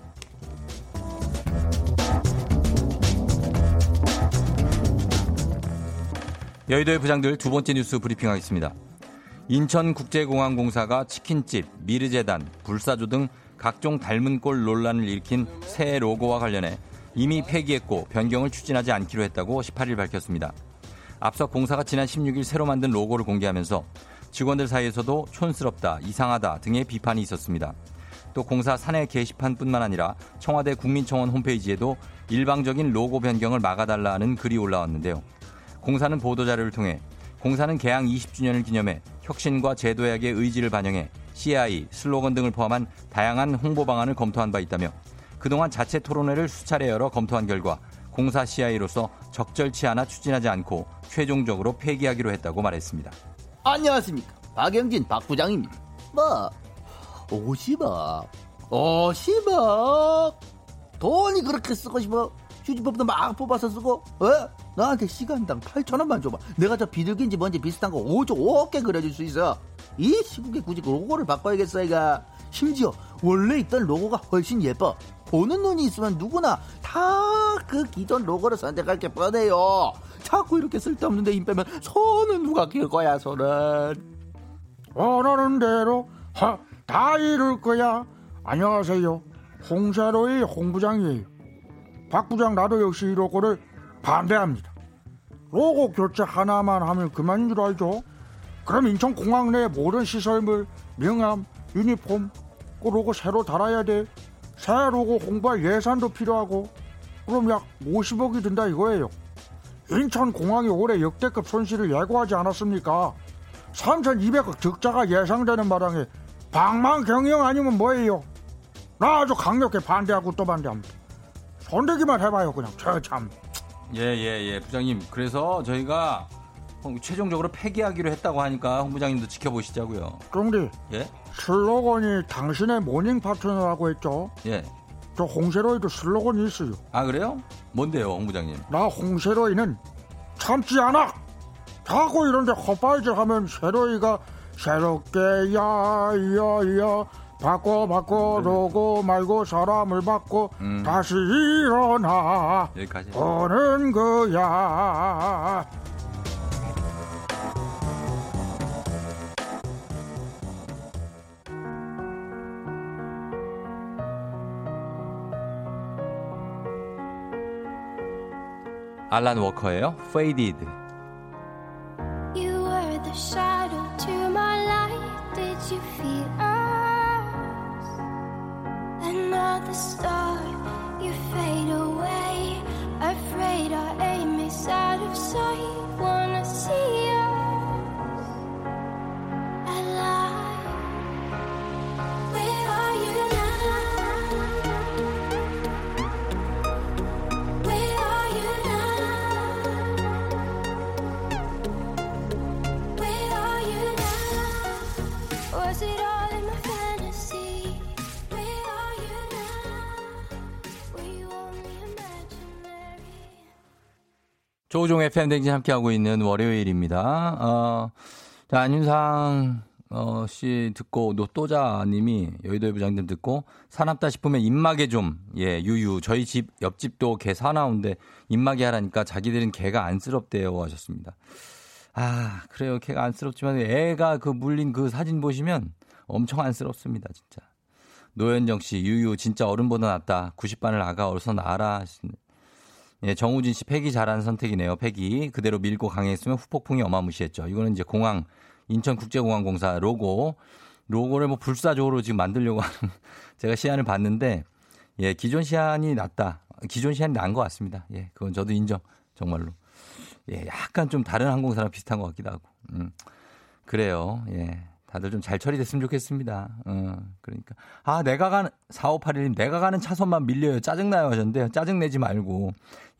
여의도의 부장들 두 번째 뉴스 브리핑하겠습니다. 인천국제공항공사가 치킨집, 미르재단, 불사조 등 각종 닮은 꼴 논란을 일으킨 새 로고와 관련해 이미 폐기했고 변경을 추진하지 않기로 했다고 18일 밝혔습니다. 앞서 공사가 지난 16일 새로 만든 로고를 공개하면서 직원들 사이에서도 촌스럽다, 이상하다 등의 비판이 있었습니다. 또 공사 사내 게시판뿐만 아니라 청와대 국민청원 홈페이지에도 일방적인 로고 변경을 막아달라는 글이 올라왔는데요. 공사는 보도자료를 통해 공사는 개항 20주년을 기념해 혁신과 제도약의 의지를 반영해 CI, 슬로건 등을 포함한 다양한 홍보 방안을 검토한 바 있다며 그동안 자체 토론회를 수차례 열어 검토한 결과 공사 CI로서 적절치 않아 추진하지 않고 최종적으로 폐기하기로 했다고 말했습니다. 안녕하십니까. 박영진 박 부장입니다. 뭐 50억 50억. 돈이 그렇게 쓰고 싶어 휴지법도 막 뽑아서 쓰고 어? 나한테 시간당 8천원만 줘봐 내가 저 비둘기인지 뭔지 비슷한 거 5조 5개 그려줄 수 있어 이 시국에 굳이 로고를 바꿔야겠어 이가 심지어 원래 있던 로고가 훨씬 예뻐 보는 눈이 있으면 누구나 다 그 기존 로고를 선택할 게 뻔해요 자꾸 이렇게 쓸데없는데 힘 빼면 손은 누가 길 거야 손은 원하는 대로 하, 다 이룰 거야. 안녕하세요. 홍세로의 홍부장이에요. 박 부장 나도 역시 이 로고를 반대합니다. 로고 교체 하나만 하면 그만인 줄 알죠? 그럼 인천공항 내 모든 시설물, 명함, 유니폼, 그 로고 새로 달아야 돼. 새 로고 홍보할 예산도 필요하고 그럼 약 50억이 든다 이거예요. 인천공항이 올해 역대급 손실을 예고하지 않았습니까? 3,200억 적자가 예상되는 마당에 방만 경영 아니면 뭐예요? 나 아주 강력히 반대하고 또 반대합니다. 손대기만 해봐요 그냥 저참 예, 예, 예. 부장님. 그래서 저희가 최종적으로 폐기하기로 했다고 하니까 홍 부장님도 지켜보시자고요. 쫑디 예? 슬로건이 당신의 morning 파트너라고 했죠? 예. 저 홍세로이도 슬로건이 있어요. 아, 그래요? 뭔데요, 홍 부장님? 나 홍세로이는 참지 않아. 자꾸 이런데 헛발질 하면 세로이가 새롭게 야야야 바꿔 바꿔 로고 말고 사람을 바꿔 음. 다시 일어나 여기까지. 오는 거야. 알란 워커예요. Faded. You were the shadow to my light. Did you feel? Another star, you fade away. Afraid our aim is out of sight. 조종 FM 댕진 함께하고 있는 월요일입니다. 어, 자, 안윤상, 어, 씨 듣고, 노또자 님이 여의도의 부장님 듣고, 사납다 싶으면 입마개 좀, 예, 유유. 저희 집, 옆집도 개 사나운데 입마개 하라니까 자기들은 개가 안쓰럽대요 하셨습니다. 아, 그래요. 개가 안쓰럽지만 애가 그 물린 그 사진 보시면 엄청 안쓰럽습니다, 진짜. 노현정 씨, 유유, 진짜 어른보다 낫다. 90반을 아가 어서 나아라. 하시는. 예, 정우진 씨 패기 잘한 선택이네요. 패기 그대로 밀고 강했으면 후폭풍이 어마무시했죠. 이거는 이제 공항 인천국제공항공사 로고 로고를 뭐 불사조로 지금 만들려고 하는 제가 시안을 봤는데 예, 기존 시안이 낫다. 기존 시안이 나은 것 같습니다. 예, 그건 저도 인정. 정말로. 예, 약간 좀 다른 항공사랑 비슷한 것 같기도 하고. 음. 그래요. 예. 다들 좀 잘 처리됐으면 좋겠습니다. 어, 그러니까. 아, 내가 가는, 4581님, 내가 가는 차선만 밀려요. 짜증나요. 하셨는데, 짜증내지 말고.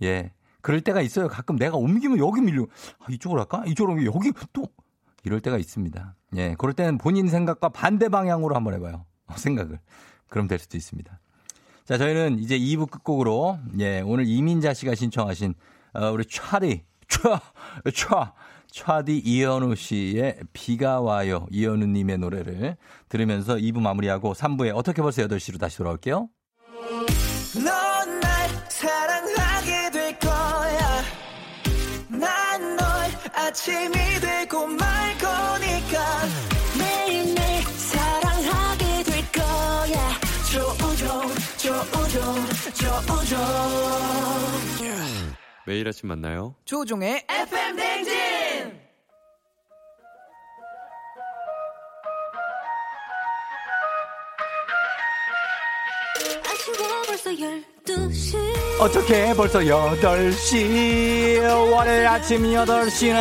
예. 그럴 때가 있어요. 가끔 내가 옮기면 여기 밀려. 아, 이쪽으로 할까? 이쪽으로 옮겨. 여기 또. 이럴 때가 있습니다. 예. 그럴 때는 본인 생각과 반대 방향으로 한번 해봐요. 어, 생각을. 그럼 될 수도 있습니다. 자, 저희는 이제 2부 끝곡으로, 예, 오늘 이민자 씨가 신청하신, 어, 우리 차리, 차, 차, 차디 이현우 씨의 비가 와요. 이현우 님의 노래를 들으면서 2부 마무리하고 3부에 어떻게 벌써 8시로 다시 돌아올게요. 넌날 사랑하게 될 거야. 난널 아침이 되고 말 거니까. 매일매일 사랑하게 될 거야. 조우종, 조우종, 조우종. 매일 아침 만나요. 조종의 FM 댕진! 어떻게 벌써 8시? 월요일 아침 8시네.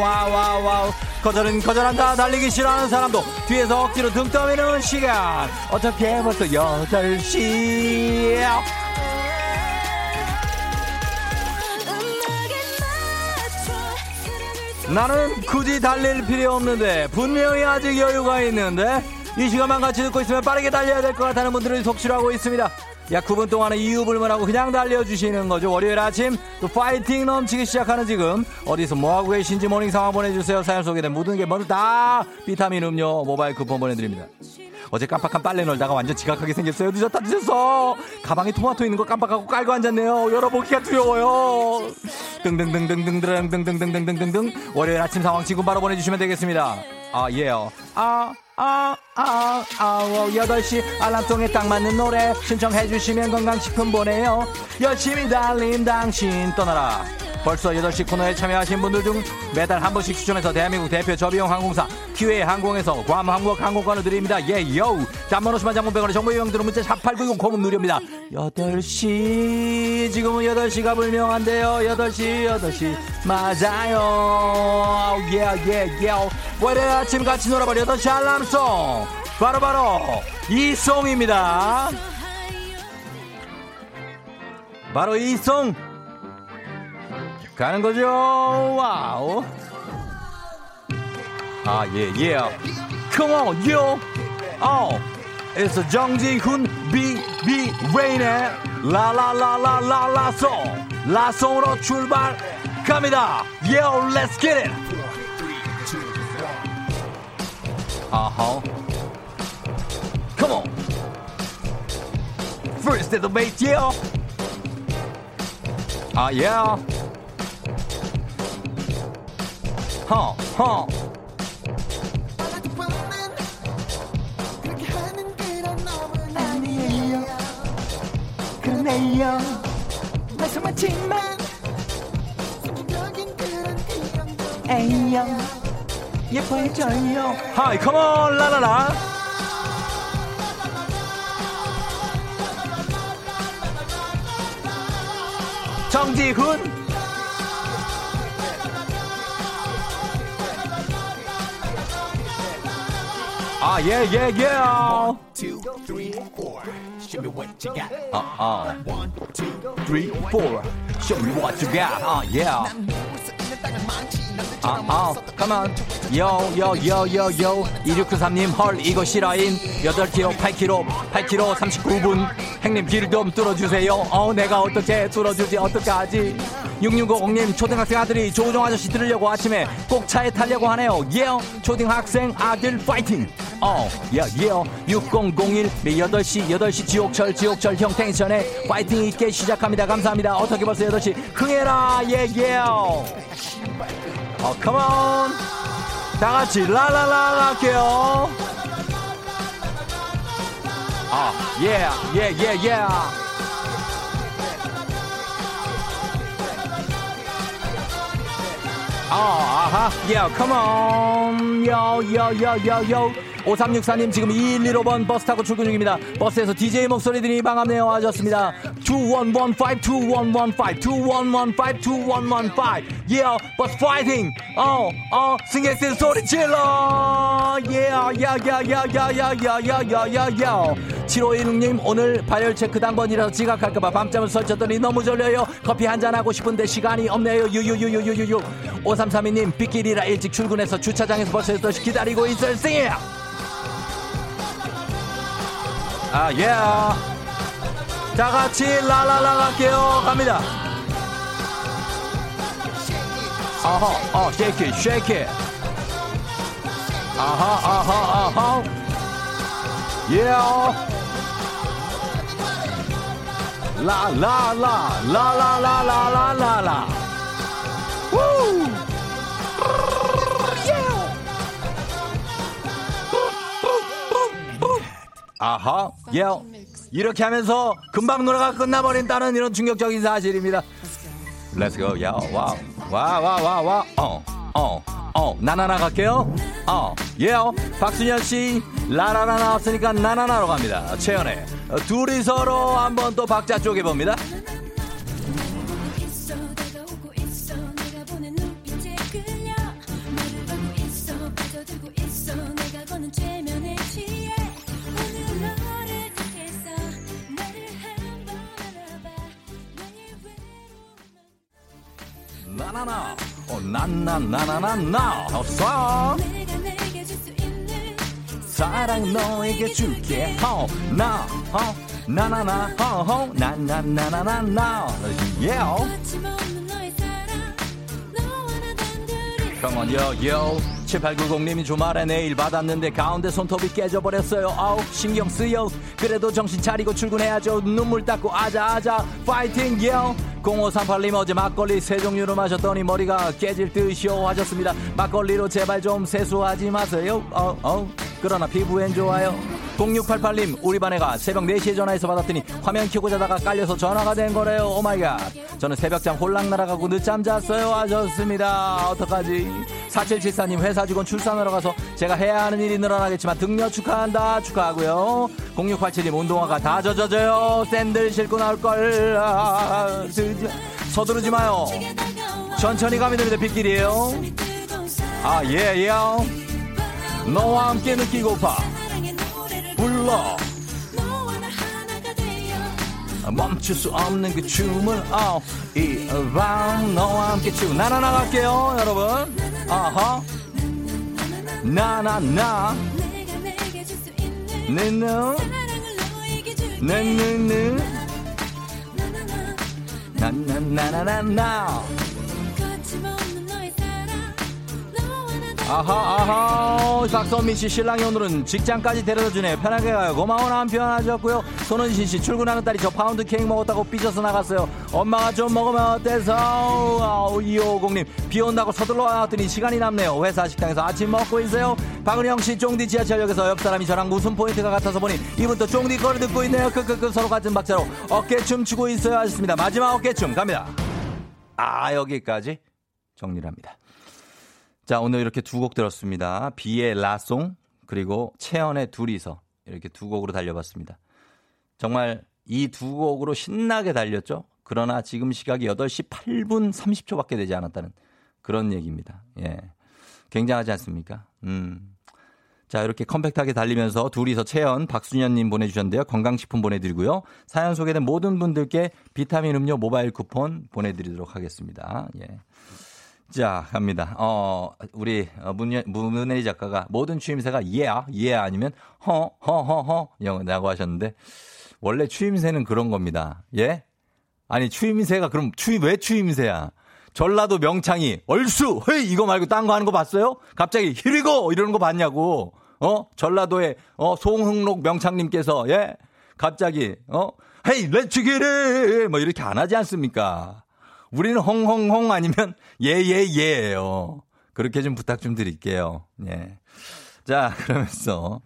와와와우. 거절은 거절한다 달리기 싫어하는 사람도 뒤에서 억지로 등 떠미는 시간. 어떻게 벌써 8시 음악에 맞춰 사랑을 나는 굳이 달릴 필요 없는데 분명히 아직 여유가 있는데 이 시간만 같이 듣고 있으면 빠르게 달려야 될 것 같다는 분들은 속출하고 있습니다. 약 9분 동안은 이유 불문하고 그냥 달려주시는 거죠. 월요일 아침 또 파이팅 넘치기 시작하는 지금 어디서 뭐하고 계신지 morning 상황 보내주세요. 사연 소개된 모든 분께 모두 다 비타민 음료 모바일 쿠폰 보내드립니다. 어제 깜빡한 빨래 널다가 완전 지각하게 생겼어요. 늦었다 늦었어. 가방에 토마토 있는 거 깜빡하고 깔고 앉았네요. 열어보기가 두려워요. 등등등등등등등등등등등등등 월요일 아침 상황 지금 바로 보내주시면 되겠습니다. 아 예요. 아 아, 아, 아, 어, 8시 알람통에 딱 맞는 노래 신청해주시면 건강식품 보내요. 열심히 달린 당신 떠나라. 벌써 8시 코너에 참여하신 분들 중 매달 한 번씩 추첨해서 대한민국 대표 저비용 항공사 기회 항공에서 괌 항공 항공권을 드립니다. 예, 요. 단문 50만 장문 100원의 정보 이용들은 문자 샵8910 고문 누릅니다. 8시, 지금은 8시가 불명한데요. 8시, 8시. 맞아요. 예, 예, 예. 월요일 아침 같이 놀아버려 8시 알람song. 바로 바로 이 song입니다. 바로 이 song. 가는 거죠. Wow. 아, 예, 예. Come on, yo. 어. It's 정지훈 비 비 Rain의 라라라라라라송. 라송으로 출발 갑니다. Yo, let's get it. 아하. Come on. First little mate, yeah. Ah, uh, yeah. Huh, huh. 아니에요. 그러네요. 말씀하지만 에이요. 예뻐해줘요. Hi, come on, la la la. 라 정지훈 아, 예, 예, 예. 아, 아. One, two, three, four. Show me what you got. 아, yeah. 아, 아, on. 요, 요, 요, 요, 요. 2693님, 헐, 이거 실화인. 8kg, 8kg, 8kg, 39분. 행님, 길 좀 뚫어주세요. 어, 내가 어떻게 뚫어주지, 어떡하지. 6650님 초등학생 아들이 조우종 아저씨 들으려고 아침에 꼭 차에 타려고 하네요. 예요. 초등학생 아들 파이팅. 어, 예, 예요. 6001 8시 8시 지옥철 지옥철 형 텐션에 파이팅 있게 시작합니다. 감사합니다. 어떻게 벌써 8시 흥해라. 예, 예요. 어, 컴온. 다 같이 라라라 할게요. Oh uh, yeah, yeah, yeah, yeah. Oh, uh huh. Yeah, come on. Yo, yo, yo, yo, yo. 5364님 지금 2115번 버스 타고 출근 중입니다. 버스에서 DJ 목소리 들으니 반갑네요. 하셨습니다. 2115, 2115, 2115, 2115. Yeah, 버스 파이팅. 어, 어, 승객들 소리 질러. Yeah, yeah. 7516님 오늘 발열 체크 당번이라서 지각할까봐 밤잠을 설쳤더니 너무 졸려요. 커피 한잔 하고 싶은데 시간이 없네요. 유유유유유유유. 5332님 빗길이라 일찍 출근해서 주차장에서 8시 기다리고 있어요. 쌩! 아, 예. 다 같이 라라라 갈게요. 갑니다. 아하, 어, shake it, shake it. 아하, 아하, 아하. 예. 라라라, 라라라라라라라. 아하, 예. 이렇게 하면서 금방 노래가 끝나버린다는 이런 충격적인 사실입니다. Let's go, 야, 와, 와, 와, 와, 와, 어, 어, 어, 나나나 갈게요. 어, 예, 박순현 씨, 라라라 나왔으니까 나나나로 갑니다. 최연의 둘이 서로 한번 또 박자 쪼개봅니다. 나나나 어, 나나나나나 없어. 사랑 너에게 줄게. 허나 허, 나나나 허허. 나나나나나나. 예 Come on yo yo. 7890님이 주말에 내일 받았는데 가운데 손톱이 깨져버렸어요. 아우, 신경 쓰여. 그래도 정신 차리고 출근해야죠. 눈물 닦고 아자아자. 파이팅, yo. 0538님 어제 막걸리 세 종류를 마셨더니 머리가 깨질 듯이요 하셨습니다. 막걸리로 제발 좀 세수하지 마세요. 어, 어. 그러나 피부엔 좋아요. 0688님, 우리 반 애가 새벽 4시에 전화해서 받았더니 화면 켜고 자다가 깔려서 전화가 된 거래요. oh my god. 저는 새벽잠 홀랑 날아가고 늦잠 잤어요. 하셨습니다. 어떡하지? 4774님, 회사 직원 출산하러 가서 제가 해야 하는 일이 늘어나겠지만 등려 축하한다. 축하하고요. 0687님, 운동화가 다 젖었어요. 샌들 신고 나올걸. 아. 서두르지 마요. 천천히 가면 됩니다. 빗길이에요. 아, 예, 예. 너와 함께 느끼고파. 불러. 멈출 수 없는 그 춤을 어, 이밤 너와 함께 추 나나 나 갈게요 여러분 아하 나나나. 내너 내누누 나나나나나. 아하 아하. 박선민 씨 신랑이 오늘은 직장까지 데려다 주네. 편하게 가요. 고마워 남편 하셨고요. 손은신 씨 출근하는 딸이 저 파운드 케이크 먹었다고 삐져서 나갔어요. 엄마가 좀 먹으면 어때서? 아우 2550님 비 온다고 서둘러 나왔더니 시간이 남네요. 회사 식당에서 아침 먹고 있어요. 박은영 씨 쫑디 지하철역에서 옆 사람이 저랑 무슨 포인트가 같아서 보니 이분도 쫑디 거를 듣고 있네요. 크크크 서로 같은 박자로 어깨춤 추고 있어요 하셨습니다. 마지막 어깨춤 갑니다. 아 여기까지 정리를 합니다 자, 오늘 이렇게 두 곡 들었습니다. 비의 라송, 그리고 채연의 둘이서 이렇게 두 곡으로 달려봤습니다. 정말 이 두 곡으로 신나게 달렸죠? 그러나 지금 시각이 8시 8분 30초밖에 되지 않았다는 그런 얘기입니다. 예. 굉장하지 않습니까? 음. 자, 이렇게 컴팩트하게 달리면서 둘이서 채연, 박순현님 보내주셨는데요. 건강식품 보내드리고요. 사연 소개된 모든 분들께 비타민 음료 모바일 쿠폰 보내드리도록 하겠습니다. 예. 자, 갑니다. 어, 우리 어, 문예, 문혜리 작가가 모든 추임새가 yeah야, yeah 아니면 허, 허, 허, 허, 영어라고 하셨는데 원래 추임새는 그런 겁니다. 예? 아니 추임새가 그럼 추임 왜 추임새야? 전라도 명창이 얼쑤 허이 이거 말고 딴 거 하는 거 봤어요? 갑자기 here we go 이러는 거 봤냐고. 어? 전라도의 어 송흥록 명창님께서 예? 갑자기 어? hey let's get it 뭐 이렇게 안 하지 않습니까? 우리는 홍홍홍 아니면 예예예예요. 그렇게 좀 부탁 좀 드릴게요. 예. 자, 그러면서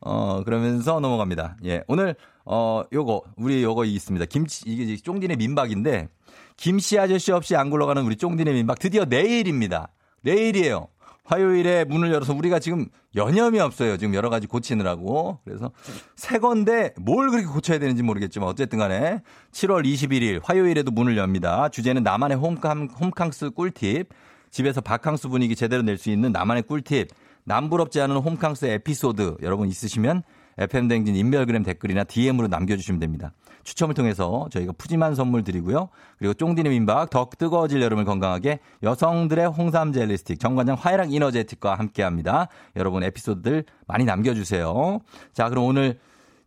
어 그러면서 넘어갑니다. 예. 오늘 어 요거 우리 요거 있습니다. 김치 이게 쫑디네 민박인데 김씨 아저씨 없이 안 굴러가는 우리 쫑디네 민박 드디어 내일입니다. 내일이에요. 화요일에 문을 열어서 우리가 지금 여념이 없어요. 지금 여러 가지 고치느라고. 그래서 새 건데 뭘 그렇게 고쳐야 되는지 모르겠지만 어쨌든 간에 7월 21일 화요일에도 문을 엽니다. 주제는 나만의 홈캉, 홈캉스 꿀팁. 집에서 바캉스 분위기 제대로 낼 수 있는 나만의 꿀팁. 남부럽지 않은 홈캉스 에피소드 여러분 있으시면 FM댕진 인별그램 댓글이나 DM으로 남겨주시면 됩니다. 추첨을 통해서 저희가 푸짐한 선물 드리고요. 그리고 쫑디네 민박 더 뜨거워질 여름을 건강하게 여성들의 홍삼 젤리스틱 정관장 화해락 이너제틱과 함께합니다. 여러분 에피소드들 많이 남겨주세요. 자 그럼 오늘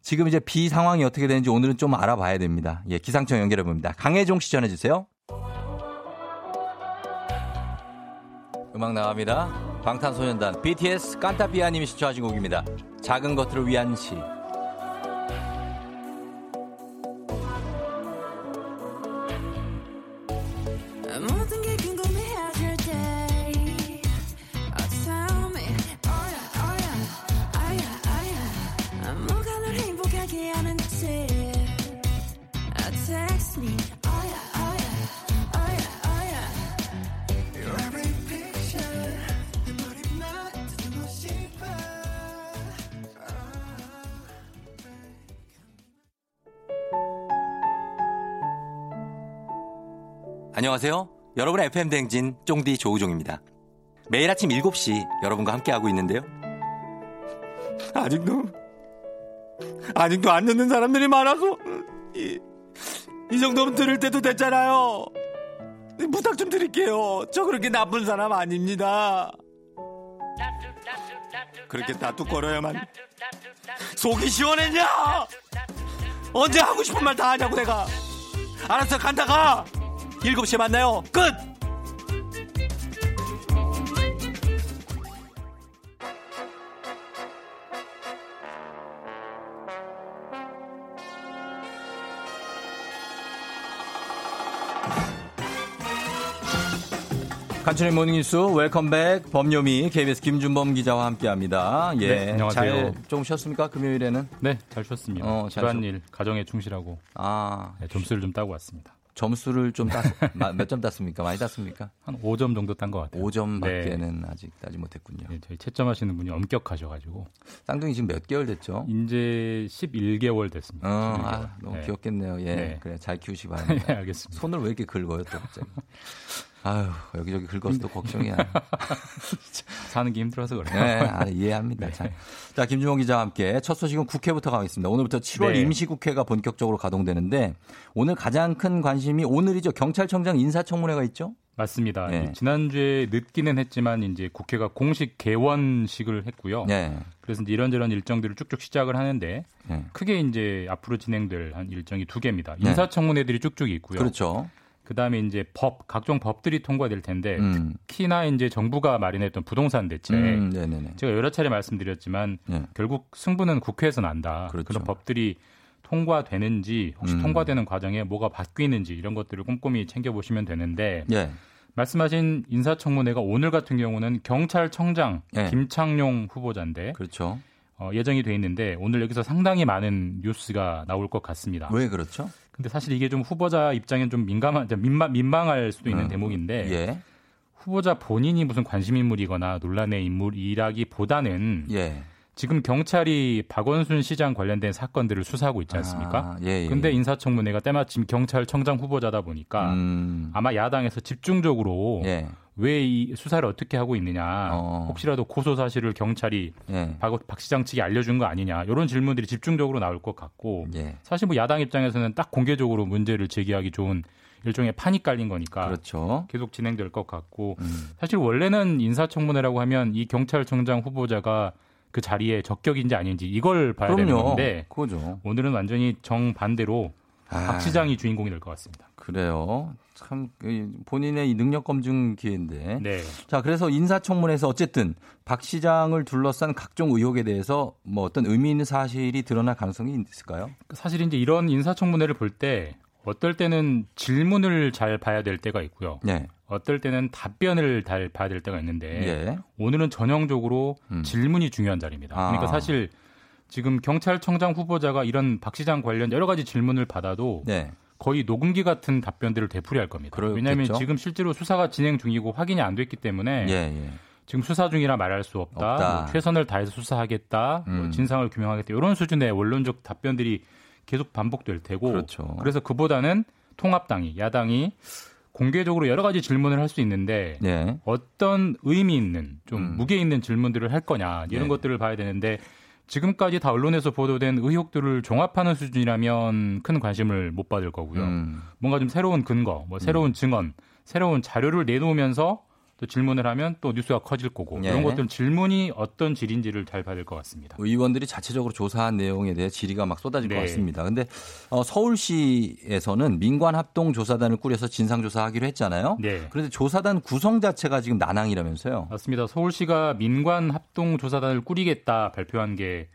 지금 이제 비 상황이 어떻게 되는지 오늘은 좀 알아봐야 됩니다. 예, 기상청 연결해 봅니다. 강혜종 씨 전해 주세요. 음악 나갑니다. 방탄소년단 BTS 깐타비아님이 시청하신 곡입니다. 작은 것들을 위한 시. 안녕하세요. 여러분의 FM 대행진 쫑디 조우종입니다. 매일 아침 7시 여러분과 함께하고 있는데요. 아직도 아직도 안 듣는 사람들이 많아서 이, 이 정도면 들을 때도 됐잖아요. 부탁 좀 드릴게요. 저 그렇게 나쁜 사람 아닙니다. 그렇게 다투거려야만 속이 시원했냐? 언제 하고 싶은 말 다 하냐고 내가. 알았어 간다 가. 7시에 만나요. 끝! 간추린 모닝뉴스 웰컴백 범요미 KBS 김준범 기자와 함께합니다. 예, 네, 안녕하세요. 잘좀 쉬었습니까? 금요일에는? 네, 잘 쉬었습니다. 어, 잘 집안일, 가정에 충실하고 아 네, 점수를 좀 따고 왔습니다. 점수를 좀 땄, 몇점 땄습니까? 많이 땄습니까? 한 5점 정도 딴 것 같아요. 5점밖에는 아직 따지 못했군요. 네, 저희 채점하시는 분이 엄격하셔가지고 쌍둥이 지금 몇 개월 됐죠? 이제 11개월 됐습니다. 어, 11개월. 아, 너무 네. 귀엽겠네요. 예, 네. 그래 잘 키우시 네, 바랍니다. 알겠습니다. 손을 왜 이렇게 긁어요, 또 갑자기? 아유, 여기저기 긁어서 또 걱정이야. 사는 게 힘들어서 그래요. 네, 아, 이해합니다. 자, 자, 김주원 기자와 함께 첫 소식은 국회부터 가겠습니다. 오늘부터 7월 네. 임시국회가 본격적으로 가동되는데 오늘 가장 큰 관심이 오늘이죠. 경찰청장 인사청문회가 있죠? 맞습니다. 네. 지난주에 늦기는 했지만 이제 국회가 공식 개원식을 했고요. 네. 그래서 이제 이런저런 일정들을 쭉쭉 시작을 하는데 네. 크게 이제 앞으로 진행될 한 일정이 두 개입니다. 네. 인사청문회들이 쭉쭉 있고요. 그렇죠. 그다음에 이제 법 각종 법들이 통과될 텐데 음. 특히나 이제 정부가 마련했던 부동산 대책 음. 제가 여러 차례 말씀드렸지만 네. 결국 승부는 국회에서 난다. 그렇죠. 그런 법들이 통과되는지 혹시 음. 통과되는 과정에 뭐가 바뀌는지 이런 것들을 꼼꼼히 챙겨보시면 되는데 예. 말씀하신 인사청문회가 오늘 같은 경우는 경찰청장 네. 김창룡 후보자인데 그렇죠. 어, 예정이 돼 있는데 오늘 여기서 상당히 많은 뉴스가 나올 것 같습니다. 왜 그렇죠? 근데 사실 이게 좀 후보자 입장엔 좀 민감한, 좀 민망, 민망할 수도 있는 음. 대목인데 예. 후보자 본인이 무슨 관심 인물이거나 논란의 인물이라기보다는 예. 지금 경찰이 박원순 시장 관련된 사건들을 수사하고 있지 않습니까? 아, 예, 예. 근데 인사청문회가 때마침 경찰청장 후보자다 보니까 음. 아마 야당에서 집중적으로 예. 왜이 수사를 어떻게 하고 있느냐, 어. 혹시라도 고소 사실을 경찰이 예. 박, 박 시장 측이 알려준 거 아니냐 이런 질문들이 집중적으로 나올 것 같고 예. 사실 뭐 야당 입장에서는 딱 공개적으로 문제를 제기하기 좋은 일종의 판이 깔린 거니까 그렇죠. 계속 진행될 것 같고 음. 사실 원래는 인사청문회라고 하면 이 경찰청장 후보자가 그 자리에 적격인지 아닌지 이걸 봐야 되는 그럼요. 건데 그거죠. 오늘은 완전히 정반대로 아. 박 시장이 주인공이 될 것 같습니다. 그래요. 참 이, 본인의 이 능력 검증 기회인데. 네. 자, 그래서 인사청문회에서 어쨌든 박 시장을 둘러싼 각종 의혹에 대해서 뭐 어떤 의미 있는 사실이 드러날 가능성이 있을까요? 사실 이제 이런 인사청문회를 볼 때 어떨 때는 질문을 잘 봐야 될 때가 있고요. 네. 어떨 때는 답변을 잘 봐야 될 때가 있는데 예. 오늘은 전형적으로 음. 질문이 중요한 자리입니다. 아. 그러니까 사실 지금 경찰청장 후보자가 이런 박 시장 관련 여러 가지 질문을 받아도 네. 거의 녹음기 같은 답변들을 되풀이할 겁니다. 그렇겠죠. 왜냐하면 지금 실제로 수사가 진행 중이고 확인이 안 됐기 때문에 예, 예. 지금 수사 중이라 말할 수 없다. 없다. 뭐 최선을 다해서 수사하겠다. 뭐 음. 진상을 규명하겠다. 이런 수준의 원론적 답변들이 계속 반복될 테고 그렇죠. 래서 그보다는 통합당이 야당이 공개적으로 여러 가지 질문을 할 수 있는데 네. 어떤 의미 있는 좀 음. 무게 있는 질문들을 할 거냐 이런 네. 것들을 봐야 되는데 지금까지 다 언론에서 보도된 의혹들을 종합하는 수준이라면 큰 관심을 못 받을 거고요. 음. 뭔가 좀 새로운 근거, 뭐 새로운 증언, 새로운 자료를 내놓으면서 또 질문을 하면 또 뉴스가 커질 거고 예. 이런 것들은 질문이 어떤 질인지를 잘 받을 것 같습니다. 의원들이 자체적으로 조사한 내용에 대해 질의가 막 쏟아질 네. 것 같습니다. 근데 어, 서울시에서는 민관 합동 조사단을 꾸려서 진상 조사하기로 했잖아요. 네. 그런데 조사단 구성 자체가 지금 난항이라면서요. 맞습니다. 서울시가 민관 합동 조사단을 꾸리겠다 발표한 게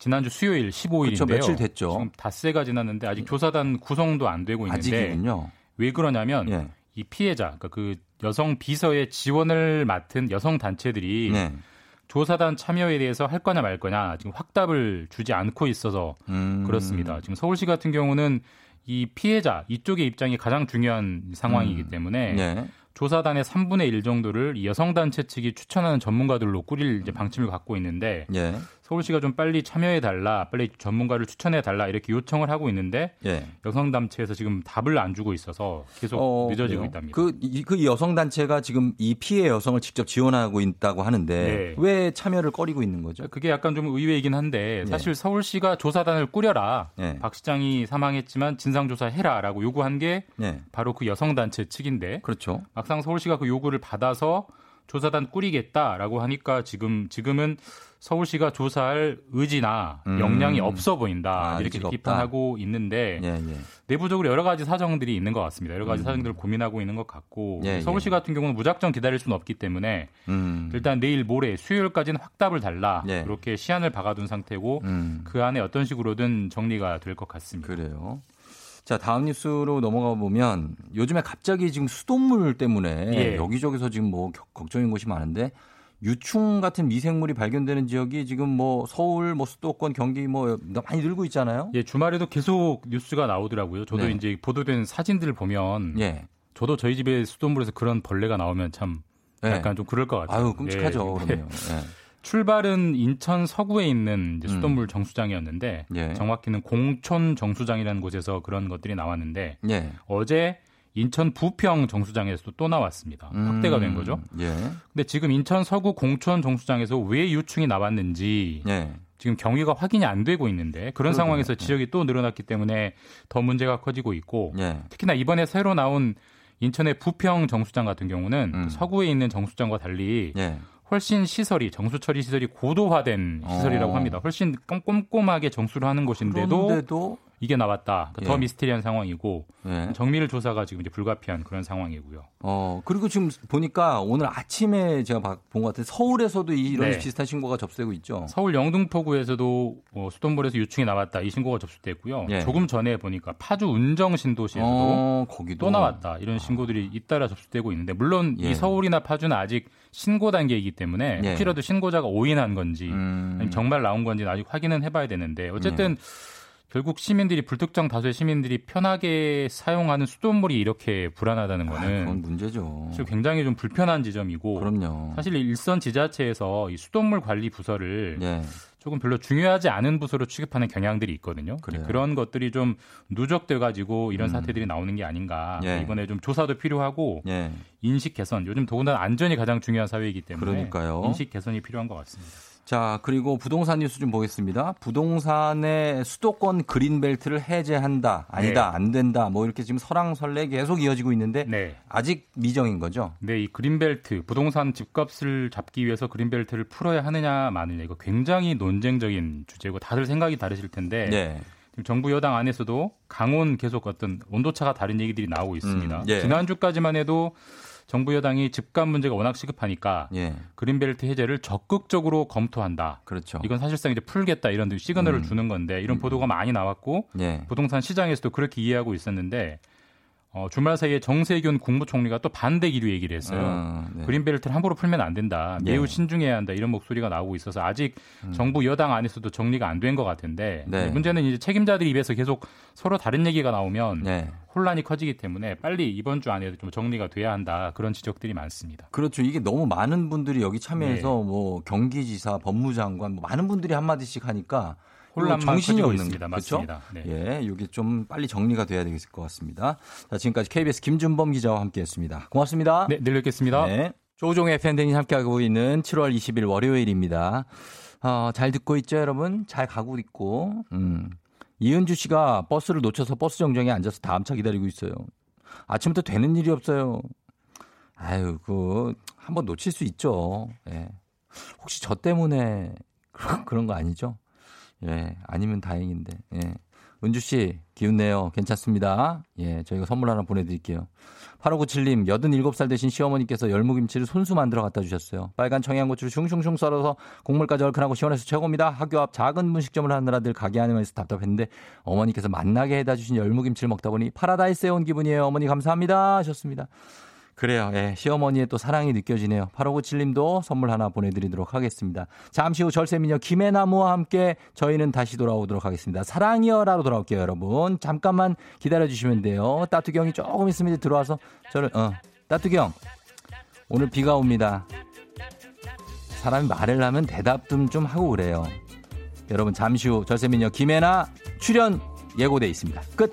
지난주 수요일 15일인데요. 그렇죠. 며칠 됐죠. 지금 닷새가 지났는데 아직 조사단 구성도 안 되고 있는데 아직이군요. 왜 그러냐면 예. 이 피해자, 그러니까 그 여성 비서의 지원을 맡은 여성 단체들이 네. 조사단 참여에 대해서 할 거냐 말 거냐 지금 확답을 주지 않고 있어서 음. 그렇습니다. 지금 서울시 같은 경우는 이 피해자 이쪽의 입장이 가장 중요한 상황이기 때문에 네. 조사단의 3분의 1 정도를 이 여성 단체 측이 추천하는 전문가들로 꾸릴 방침을 갖고 있는데 예. 서울시가 좀 빨리 참여해 달라, 빨리 전문가를 추천해 달라 이렇게 요청을 하고 있는데 예. 여성 단체에서 지금 답을 안 주고 있어서 계속 어, 늦어지고 그래요? 있답니다. 그, 이, 그 여성 단체가 지금 이 피해 여성을 직접 지원하고 있다고 하는데 네. 왜 참여를 꺼리고 있는 거죠? 그게 약간 좀 의외이긴 한데 네. 사실 서울시가 조사단을 꾸려라. 네. 박 시장이 사망했지만 진상 조사해라라고 요구한 게 네. 바로 그 여성 단체 측인데 그렇죠. 막상 서울시가 그 요구를 받아서 조사단 꾸리겠다라고 하니까 지금 지금은 서울시가 조사할 의지나 음. 역량이 없어 보인다 아, 이렇게 의지가 없다. 비판하고 있는데 예, 예. 내부적으로 여러 가지 사정들이 있는 것 같습니다. 여러 가지 음. 사정들을 고민하고 있는 것 같고 예, 서울시 예. 같은 경우는 무작정 기다릴 수는 없기 때문에 음. 일단 내일 모레 수요일까지는 확답을 달라 예. 이렇게 시한을 박아둔 상태고 음. 그 안에 어떤 식으로든 정리가 될 것 같습니다. 그래요. 자, 다음 뉴스로 넘어가 보면 요즘에 갑자기 지금 수돗물 때문에 예. 여기저기서 지금 뭐 겨- 걱정인 곳이 많은데 유충 같은 미생물이 발견되는 지역이 지금 뭐 서울, 뭐 수도권, 경기 뭐 많이 늘고 있잖아요. 예, 주말에도 계속 뉴스가 나오더라고요. 저도 네. 이제 보도된 사진들을 보면 예. 저도 저희 집에 수돗물에서 그런 벌레가 나오면 참 예. 약간 좀 그럴 것 같아요. 아유, 끔찍하죠. 예. 그러면. 예. 출발은 인천 서구에 있는 이제 음. 수돗물 정수장이었는데 예. 정확히는 공촌 정수장이라는 곳에서 그런 것들이 나왔는데 예. 어제 인천 부평 정수장에서도 또 나왔습니다. 확대가 된 거죠. 예. 근데 지금 인천 서구 공촌 정수장에서 왜 유충이 나왔는지 예. 지금 경위가 확인이 안 되고 있는데 그런 그러게요. 상황에서 지역이 또 늘어났기 때문에 더 문제가 커지고 있고 예. 특히나 이번에 새로 나온 인천의 부평 정수장 같은 경우는 음. 그 서구에 있는 정수장과 달리 예. 훨씬 시설이 정수 처리 시설이 고도화된 시설이라고 어. 합니다. 훨씬 꼼- 꼼꼼하게 정수를 하는 곳인데도 그런데도 이게 나왔다. 그러니까 예. 더 미스테리한 상황이고 예. 정밀 조사가 지금 이제 불가피한 그런 상황이고요. 어, 그리고 지금 보니까 오늘 아침에 제가 본 것 같은데 서울에서도 이런 네. 비슷한 신고가 접수되고 있죠. 서울 영등포구에서도 어, 수돗물에서 유충이 나왔다 이 신고가 접수됐고요. 예. 조금 전에 보니까 파주 운정 신도시에서도 어, 거기도 또 나왔다 이런 신고들이 잇따라 접수되고 있는데 물론 예. 이 서울이나 파주는 아직 신고 단계이기 때문에 예. 혹시라도 신고자가 오인한 건지 음. 아니면 정말 나온 건지는 아직 확인은 해봐야 되는데 어쨌든 결국 시민들이 불특정 다수의 시민들이 편하게 사용하는 수돗물이 이렇게 불안하다는 아, 거는 그건 문제죠. 사실 굉장히 좀 불편한 지점이고 그럼요. 사실 일선 지자체에서 이 수돗물 관리 부서를 예. 조금 별로 중요하지 않은 부서로 취급하는 경향들이 있거든요. 그래요. 그런 것들이 좀 누적돼 가지고 이런 음. 사태들이 나오는 게 아닌가. 예. 이번에 좀 조사도 필요하고 예. 인식 개선. 요즘 더군다나 안전이 가장 중요한 사회이기 때문에 그러니까요. 인식 개선이 필요한 것 같습니다. 자, 그리고 부동산 뉴스 좀 보겠습니다. 부동산의 수도권 그린벨트를 해제한다. 아니다. 네. 안 된다. 뭐 이렇게 지금 설왕설래 계속 이어지고 있는데 네. 아직 미정인 거죠. 네, 이 그린벨트 부동산 집값을 잡기 위해서 그린벨트를 풀어야 하느냐 마느냐 이거 굉장히 논쟁적인 주제고 다들 생각이 다르실 텐데 네. 지금 정부 여당 안에서도 강원 계속 어떤 온도차가 다른 얘기들이 나오고 있습니다. 음, 예. 지난주까지만 해도 정부 여당이 집값 문제가 워낙 시급하니까 예. 그린벨트 해제를 적극적으로 검토한다. 그렇죠. 이건 사실상 이제 풀겠다 이런 시그널을 음. 주는 건데 이런 보도가 많이 나왔고 예. 부동산 시장에서도 그렇게 이해하고 있었는데 어, 주말 사이에 정세균 국무총리가 또 반대 기류 얘기를 했어요. 어, 네. 그린벨트를 함부로 풀면 안 된다. 예. 매우 신중해야 한다. 이런 목소리가 나오고 있어서 아직 정부 여당 안에서도 정리가 안 된 것 같은데 음. 네. 문제는 이제 책임자들 입에서 계속 서로 다른 얘기가 나오면 네. 혼란이 커지기 때문에 빨리 이번 주 안에 좀 정리가 돼야 한다. 그런 지적들이 많습니다. 그렇죠. 이게 너무 많은 분들이 여기 참여해서 네. 뭐 경기지사, 법무장관 뭐 많은 분들이 한 마디씩 하니까 혼란만 이거 정신이 없는 있습니다. 그렇죠? 맞습니다. 네. 예, 이게 좀 빨리 정리가 돼야 되겠을 것 같습니다. 자, 지금까지 KBS 김준범 기자와 함께했습니다. 고맙습니다. 네, 내일 뵙겠습니다. 네. 조종의 팬데믹 함께하고 있는 7월 20일 월요일입니다. 어, 잘 듣고 있죠, 여러분? 잘 가고 있고. 음. 이은주 씨가 버스를 놓쳐서 버스 정정에 앉아서 다음 차 기다리고 있어요. 아침부터 되는 일이 없어요. 아유, 그, 한번 놓칠 수 있죠. 예. 혹시 저 때문에 그런 거 아니죠? 예, 아니면 다행인데. 예. 은주 씨, 기운 내요. 괜찮습니다. 예, 저희가 선물 하나 보내드릴게요. 8597님, 87살 되신 시어머니께서 열무김치를 손수 만들어 갖다 주셨어요. 빨간 청양고추를 슝슝슝 썰어서 국물까지 얼큰하고 시원해서 최고입니다. 학교 앞 작은 분식점을 하느라 늘 가게 안에서 답답했는데 어머니께서 만나게 해다 주신 열무김치를 먹다 보니 파라다이스에 온 기분이에요. 어머니 감사합니다. 하셨습니다. 그래요. 예, 시어머니의 또 사랑이 느껴지네요. 8597님도 선물 하나 보내드리도록 하겠습니다. 잠시 후 절세미녀 김해나무와 함께 저희는 다시 돌아오도록 하겠습니다. 사랑이여라로 돌아올게요, 여러분. 잠깐만 기다려주시면 돼요. 따뚜경이 조금 있으면 들어와서 저를, 어, 따뚜경. 오늘 비가 옵니다. 사람이 말을 하면 대답 좀, 좀 하고 그래요. 여러분, 잠시 후 절세미녀 김해나 출연 예고돼 있습니다. 끝!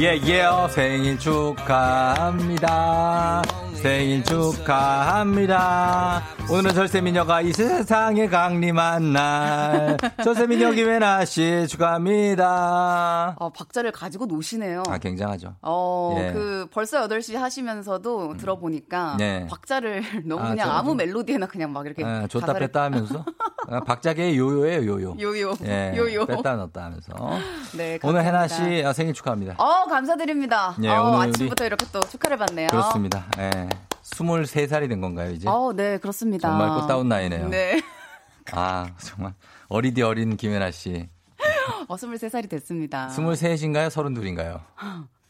ask you over 예, 예요. 생일 축하합니다. 생일 축하합니다. 오늘은 절세미녀가 이 세상에 강림한 날. 절세미녀 김혜나 씨 축하합니다. 어, 박자를 가지고 노시네요. 아, 굉장하죠. 어, 예. 그 벌써 8시 하시면서도 들어보니까 네. 박자를 너무 아, 그냥 저- 아무 좀- 멜로디에나 그냥 막 이렇게 예, 줬다 가사를 뺐다 하면서. 아, 박자계의 요요예요, 요요. 요요 예, 요요. 뺐다 넣었다 하면서. 네, 오늘 감사합니다. 씨 아, 생일 축하합니다. 어, 감사드립니다. 예, 어, 오늘 우리- 아침부터 이렇게 또 축하를 받네요. 그렇습니다. 예. 23살이 된 건가요, 이제? 어, 네, 그렇습니다. 정말 꽃다운 나이네요. 네. 아, 정말. 어리디 어린 김혜나 씨. 어, 23살이 됐습니다. 23인가요? 32인가요?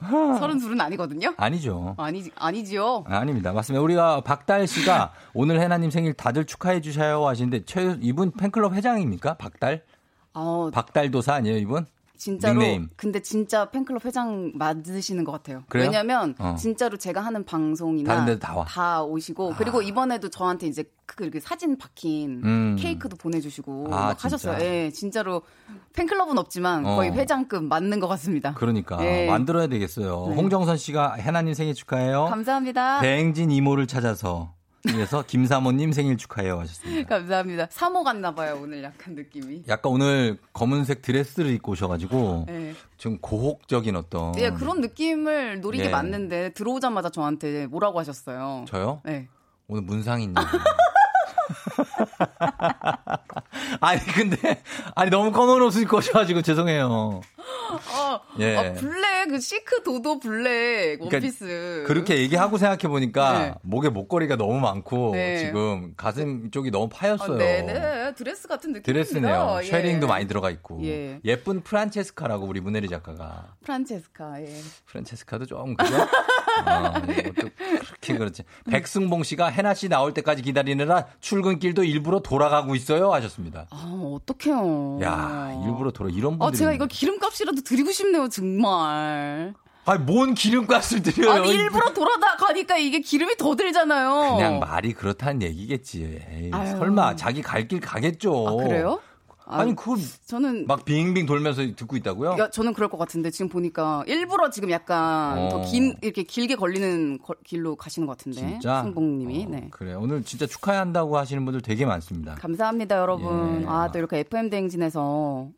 32은 아니거든요? 아니죠. 아니, 아니지요. 아 닙니다. 맞습니다. 우리가 박달 씨가 오늘 해나님 생일 다들 축하해 주셔요 하시는데 최 이분 팬클럽 회장입니까? 박달? 어, 박달도사 아니에요, 이분? 진짜로. 닉네임. 근데 진짜 팬클럽 회장 맞으시는 것 같아요. 그래요? 왜냐면 어. 진짜로 제가 하는 방송이나 다른 데도 다 와. 오시고 그리고 이번에도 저한테 이제 그 사진 박힌 음. 케이크도 보내주시고 아, 막 하셨어요. 진짜? 예, 진짜로 팬클럽은 없지만 거의 어. 회장급 맞는 것 같습니다. 그러니까 예. 만들어야 되겠어요. 네. 홍정선 씨가 해나님 생일 축하해요. 감사합니다. 대행진 이모를 찾아서 그래서 김사모님 생일 축하해요 하셨습니다. 감사합니다. 사모 같나 봐요 오늘 약간 느낌이. 약간 오늘 검은색 드레스를 입고 오셔가지고 네. 좀 고혹적인 어떤 예, 그런 느낌을 노리게 예. 맞는데 들어오자마자 저한테 뭐라고 하셨어요. 저요? 네. 오늘 문상인님 아니 근데 아니 너무 검은 옷을 입고 오셔가지고 죄송해요. 어, 예. 아, 블랙 그 시크 도도 블랙 원피스. 그렇게 얘기하고 생각해 보니까 네. 목에 목걸이가 너무 많고 네. 지금 가슴 쪽이 너무 아, 파였어요. 네네 드레스 같은 느낌. 드레스네요. shirring도 많이 들어가 있고 예. 예. 쁜 프란체스카라고 우리 문혜리 작가가 프란체스카. 예. 프란체스카도 좀 그죠? 어, 이것도 그렇게 그렇지. 백승봉 씨가 해나 씨 나올 때까지 기다리느라 출근길도 일부 러 돌아가고 있어요 하셨습니다. 아 어떡해요. 야 일부러 돌아 이런 분들이. 아 제가 이거 기름값이라도 드리고 싶네요 정말. 아니 뭔 기름값을 드려요? 아니 일부러 돌아다 가니까 이게 기름이 더 들잖아요. 그냥 말이 그렇다는 얘기겠지. 에이. 설마 자기 갈 길 가겠죠. 아, 그래요? 아니 그걸 저는 막 빙빙 돌면서 듣고 있다고요? 야, 저는 그럴 것 같은데 지금 보니까 일부러 지금 약간 어. 더긴 이렇게 길게 걸리는 거- 길로 가시는 것 같은데 진짜? 승봉님이 어, 네. 그래 오늘 진짜 축하한다고 하시는 분들 되게 많습니다. 감사합니다 여러분. 예. 아또 이렇게 FM 대행진에서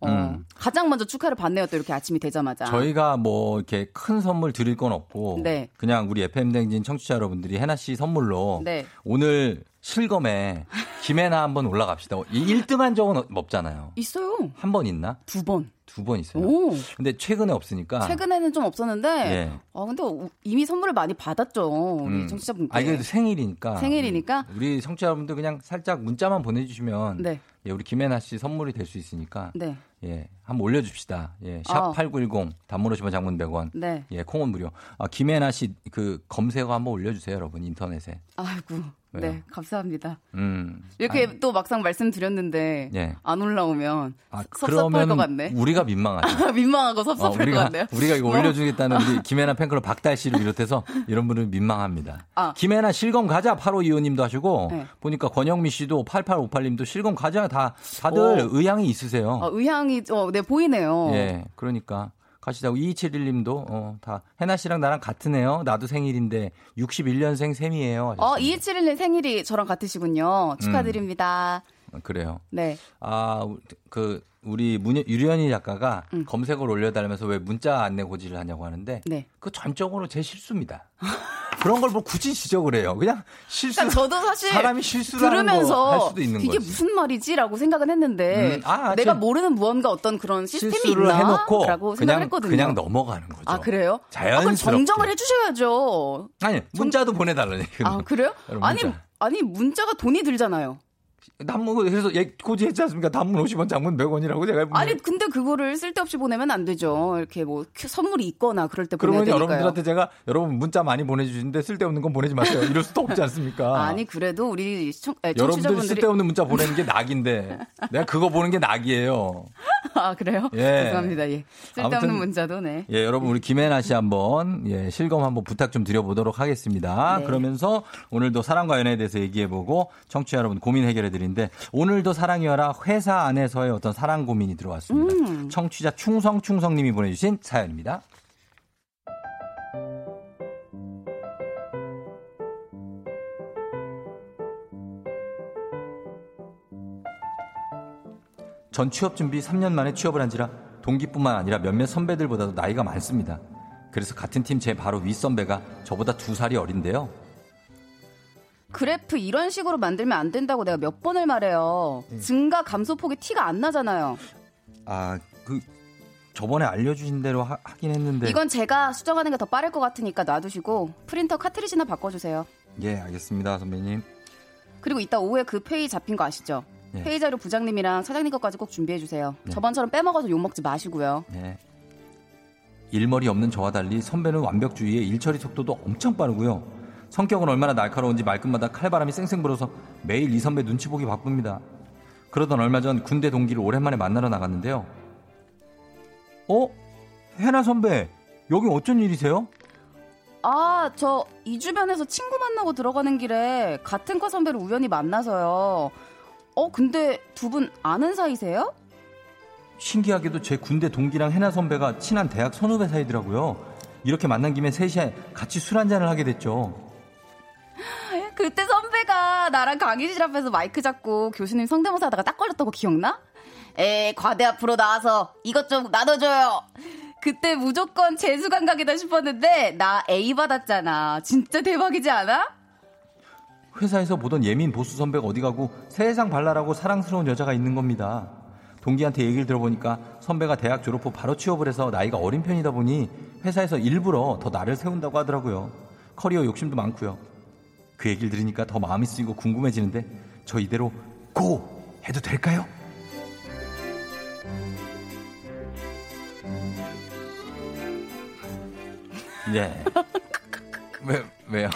어, 음. 가장 먼저 축하를 받네요. 또 이렇게 아침이 되자마자. 저희가 뭐 이렇게 큰 선물 드릴 건 없고 네. 그냥 우리 FM 댕진 청취자 여러분들이 해나 씨 선물로 네. 오늘 실검에 김해나 한번 올라갑시다. 이 1등한 적은 없잖아요. 있어요. 한 번 있나? 두 번. 두 번 있어요. 오. 근데 최근에 없으니까 최근에는 좀 없었는데 예. 아 근데 우- 이미 선물을 많이 받았죠. 우리 음. 청취자분께. 아니 그래도 생일이니까 생일이니까 우리 청취자 여러분들 그냥 살짝 문자만 보내주시면 네. 예, 우리 김혜나 씨 선물이 될 수 있으니까 네. 예, 한번 올려줍시다. 예, 아. 샵8910 단문 50원 장문 100원. 네. 예, 콩은 무료. 아, 김혜나 씨 그 검색어 한번 올려주세요, 여러분 인터넷에. 아이고. 왜요? 네. 감사합니다. 음. 이렇게 또 막상 말씀드렸는데 예. 안 올라오면 아, 섭섭할 것 같네. 우리가 민망하죠. 민망하고 어, 섭섭할 것 우리가 같네요. 우리가 이거 뭐. 올려주겠다는 우리 김혜나 팬클럽 박달 씨를 비롯해서 이런 분은 민망합니다. 아. 김혜나 실검 가자 8525님도 하시고 네. 보니까 권영미 씨도 8858님도 실검 가자 다 다들 오. 의향이 있으세요. 아, 의향이 어, 네 보이네요. 예, 그러니까 가시자고 2271님도 어, 다 해나 씨랑 나랑 같은 애요. 나도 생일인데 61년생 셈이에요. 어, 하셨습니다. 2271님 생일이 저랑 같으시군요. 축하드립니다. 그래요. 네. 아, 우- 그 우리 문 유련이 작가가 음. 검색어를 올려달면서 왜 문자 안내 고지를 하냐고 하는데 네. 그 전적으로 제 실수입니다. 그런 걸 뭐 굳이 지적을 해요. 그냥 실수. 그러니까 저도 사실 사람이 실수를 들으면서 할 수도 있는 이게 거지. 무슨 말이지라고 생각은 했는데 음, 아, 내가 저- 모르는 무언가 어떤 그런 시스템이 있나? 해놓고 라고 생각을 그냥 했거든요. 그냥 넘어가는 거죠. 아 그래요? 아, 자연스럽게. 정정을 해주셔야죠. 아니 문자도 보내달라는 얘기. 아 그래요? 아니. 아니 문자가 돈이 들잖아요. 단문 그래서 얘 고지했지 않습니까? 단문 50원, 장문 100원이라고 제가 아니 근데 그거를 쓸데없이 보내면 안 되죠. 이렇게 뭐 큐- 선물이 있거나 그럴 때 보내야 그러면 되니까요. 여러분들한테 제가 여러분 문자 많이 보내주시는데 쓸데없는 건 보내지 마세요. 이럴 수도 없지 않습니까? 아니 그래도 우리 시청, 에, 여러분들 청취자분들이 쓸데없는 문자 보내는 게 낙인데 내가 그거 보는 게 낙이에요. 아 그래요? 예. 죄송합니다. 예. 쓸데없는 아무튼 문자도 네. 예, 여러분 우리 김혜나 씨 한번 예, 실검 한번 부탁 좀 드려보도록 하겠습니다. 네. 그러면서 오늘도 사랑과 연애에 대해서 얘기해보고 청취자 여러분 고민 해결해 드리는데 오늘도 사랑이어라 회사 안에서의 어떤 사랑 고민이 들어왔습니다. 음. 청취자 충성충성님이 보내주신 사연입니다. 전 취업 준비 3년 만에 취업을 한지라 동기뿐만 아니라 몇몇 선배들보다도 나이가 많습니다. 그래서 같은 팀 제 바로 윗 선배가 저보다 두 살이 어린데요. 그래프 이런 식으로 만들면 안 된다고 내가 몇 번을 말해요. 네. 증가 감소폭이 티가 안 나잖아요. 아, 그 저번에 알려주신 대로 하, 긴 했는데. 이건 제가 수정하는 게 더 빠를 것 같으니까 놔두시고 프린터 카트리지나 바꿔주세요. 예, 알겠습니다, 선배님. 그리고 이따 오후에 그 페이 잡힌 거 아시죠? 네. 회의 자료 부장님이랑 사장님 것까지 꼭 준비해 주세요. 네. 저번처럼 빼먹어서 욕 먹지 마시고요. 네. 일머리 없는 저와 달리 선배는 완벽주의에 일처리 속도도 엄청 빠르고요. 성격은 얼마나 날카로운지 말끝마다 칼바람이 쌩쌩 불어서 매일 이 선배 눈치 보기 바쁩니다. 그러던 얼마 전 군대 동기를 오랜만에 만나러 나갔는데요. 어? 해나 선배, 여기 어쩐 일이세요? 아, 저 이 주변에서 친구 만나고 들어가는 길에 같은 과 선배를 우연히 만나서요. 어, 근데 두 분 아는 사이세요? 신기하게도 제 군대 동기랑 해나 선배가 친한 대학 선후배 사이더라고요. 이렇게 만난 김에 셋이 같이 술 한잔을 하게 됐죠. 그때 선배가 나랑 강의실 앞에서 마이크 잡고 교수님 성대모사 하다가 딱 걸렸던 거 기억나? 에, 과대 앞으로 나와서 이것 좀 나눠줘요. 그때 무조건 재수 감각이다 싶었는데 나 A 받았잖아. 진짜 대박이지 않아? 회사에서 보던 예민 보수 선배가 어디 가고 세상 발랄하고 사랑스러운 여자가 있는 겁니다. 동기한테 얘기를 들어보니까 선배가 대학 졸업 후 바로 취업을 해서 나이가 어린 편이다 보니 회사에서 일부러 더 나를 세운다고 하더라고요. 커리어 욕심도 많고요. 그 얘기를 들으니까 더 마음이 쓰이고 궁금해지는데 저 이대로 고 해도 될까요? 네. 왜 왜요?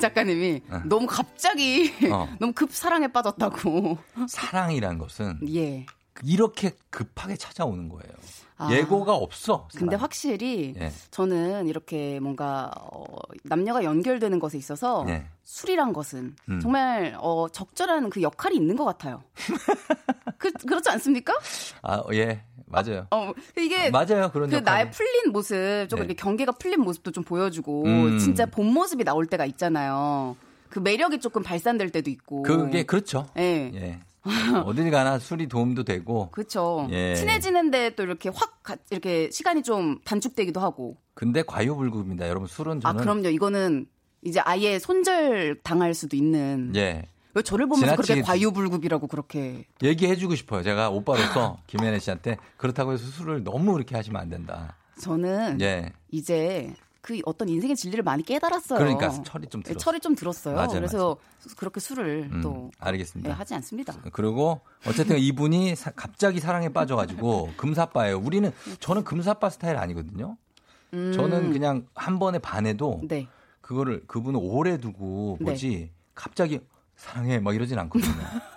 작가님이 어. 너무 갑자기 어. 너무 급 사랑에 빠졌다고. 사랑이란 것은 예. 이렇게 급하게 찾아오는 거예요. 아. 예고가 없어. 근데 확실히 예. 저는 이렇게 뭔가 어, 남녀가 연결되는 것에 있어서 예. 술이란 것은 음. 정말 어, 적절한 그 역할이 있는 것 같아요. 그, 그렇지 않습니까? 아, 예. 맞아요. 어, 이게 맞아요. 그런 그 역할이. 나의 풀린 모습, 조금 네. 이렇게 경계가 풀린 모습도 좀 보여주고 음. 진짜 본 모습이 나올 때가 있잖아요. 그 매력이 조금 발산될 때도 있고. 그게 그렇죠. 예. 예. 어딜 가나 술이 도움도 되고. 그렇죠. 예. 친해지는데 또 이렇게 확 가- 이렇게 시간이 좀 단축되기도 하고. 근데 과유불급입니다. 여러분 술은 저는 아 그럼요. 이거는 이제 아예 손절 당할 수도 있는. 예. 왜 저를 보면서 그렇게 과유불급이라고 그렇게. 얘기해주고 싶어요. 제가 오빠로서 김혜애 씨한테 그렇다고 해서 술을 너무 이렇게 하시면 안 된다. 저는 예. 이제 그 어떤 인생의 진리를 많이 깨달았어요. 그러니까 철이 좀 네, 들었어요. 철이 좀 들었어요. 맞아요, 그래서 그렇게 술을 음, 또 알겠습니다. 예, 하지 않습니다. 그리고 어쨌든 이분이 사- 갑자기 사랑에 빠져가지고 금사빠예요. 우리는 저는 금사빠 스타일 아니거든요. 음. 저는 그냥 한 번에 반해도 네. 그거를 그분을 오래 두고 네. 보지 갑자기 사랑해 막 이러진 않거든요.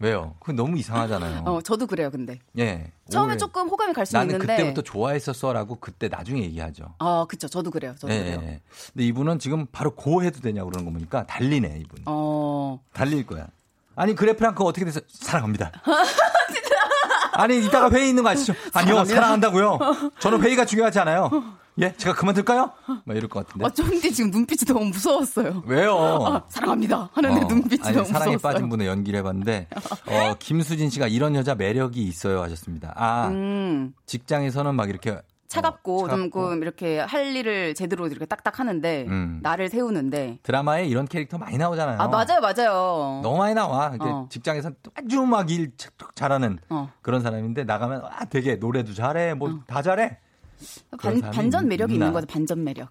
왜요? 그건 너무 이상하잖아요. 어, 저도 그래요, 근데. 예. 처음에. 조금 호감이 갈수 나는 있는데. 그때부터 좋아했었어라고 그때 나중에 얘기하죠. 아, 그쵸. 저도 그래요. 저도 예, 그래요. 예. 근데 이분은 지금 바로 고 해도 되냐고 그러는 거 보니까 달리네 이분. 어. 달릴 거야. 아니 그래프랑크 어떻게 돼서 사랑합니다. 아니 이따가 회의 있는 거 아시죠? 아니요. 사랑한다고요. 저는 회의가 중요하지 않아요. 예, 제가 그만둘까요? 막 이럴 것 같은데. 아, 쫀디 지금 눈빛이 너무 무서웠어요. 왜요? 아, 사랑합니다. 하는데 어, 눈빛이 아니, 너무 사랑에 무서웠어요. 빠진 분의 연기를 해봤는데 어, 김수진 씨가 이런 여자 매력이 있어요 하셨습니다. 아 음, 직장에서는 막 이렇게 차갑고, 어, 차갑고. 좀 이렇게 할 일을 제대로 이렇게 딱딱 하는데 음. 나를 세우는데 드라마에 이런 캐릭터 많이 나오잖아요. 아 맞아요 맞아요. 너무 많이 나와. 어. 직장에서 아주 막 일 잘하는 어. 그런 사람인데 나가면 아 되게 노래도 잘해, 뭐 다 잘해. 반, 반전 매력이 있나? 있는 거죠 반전 매력.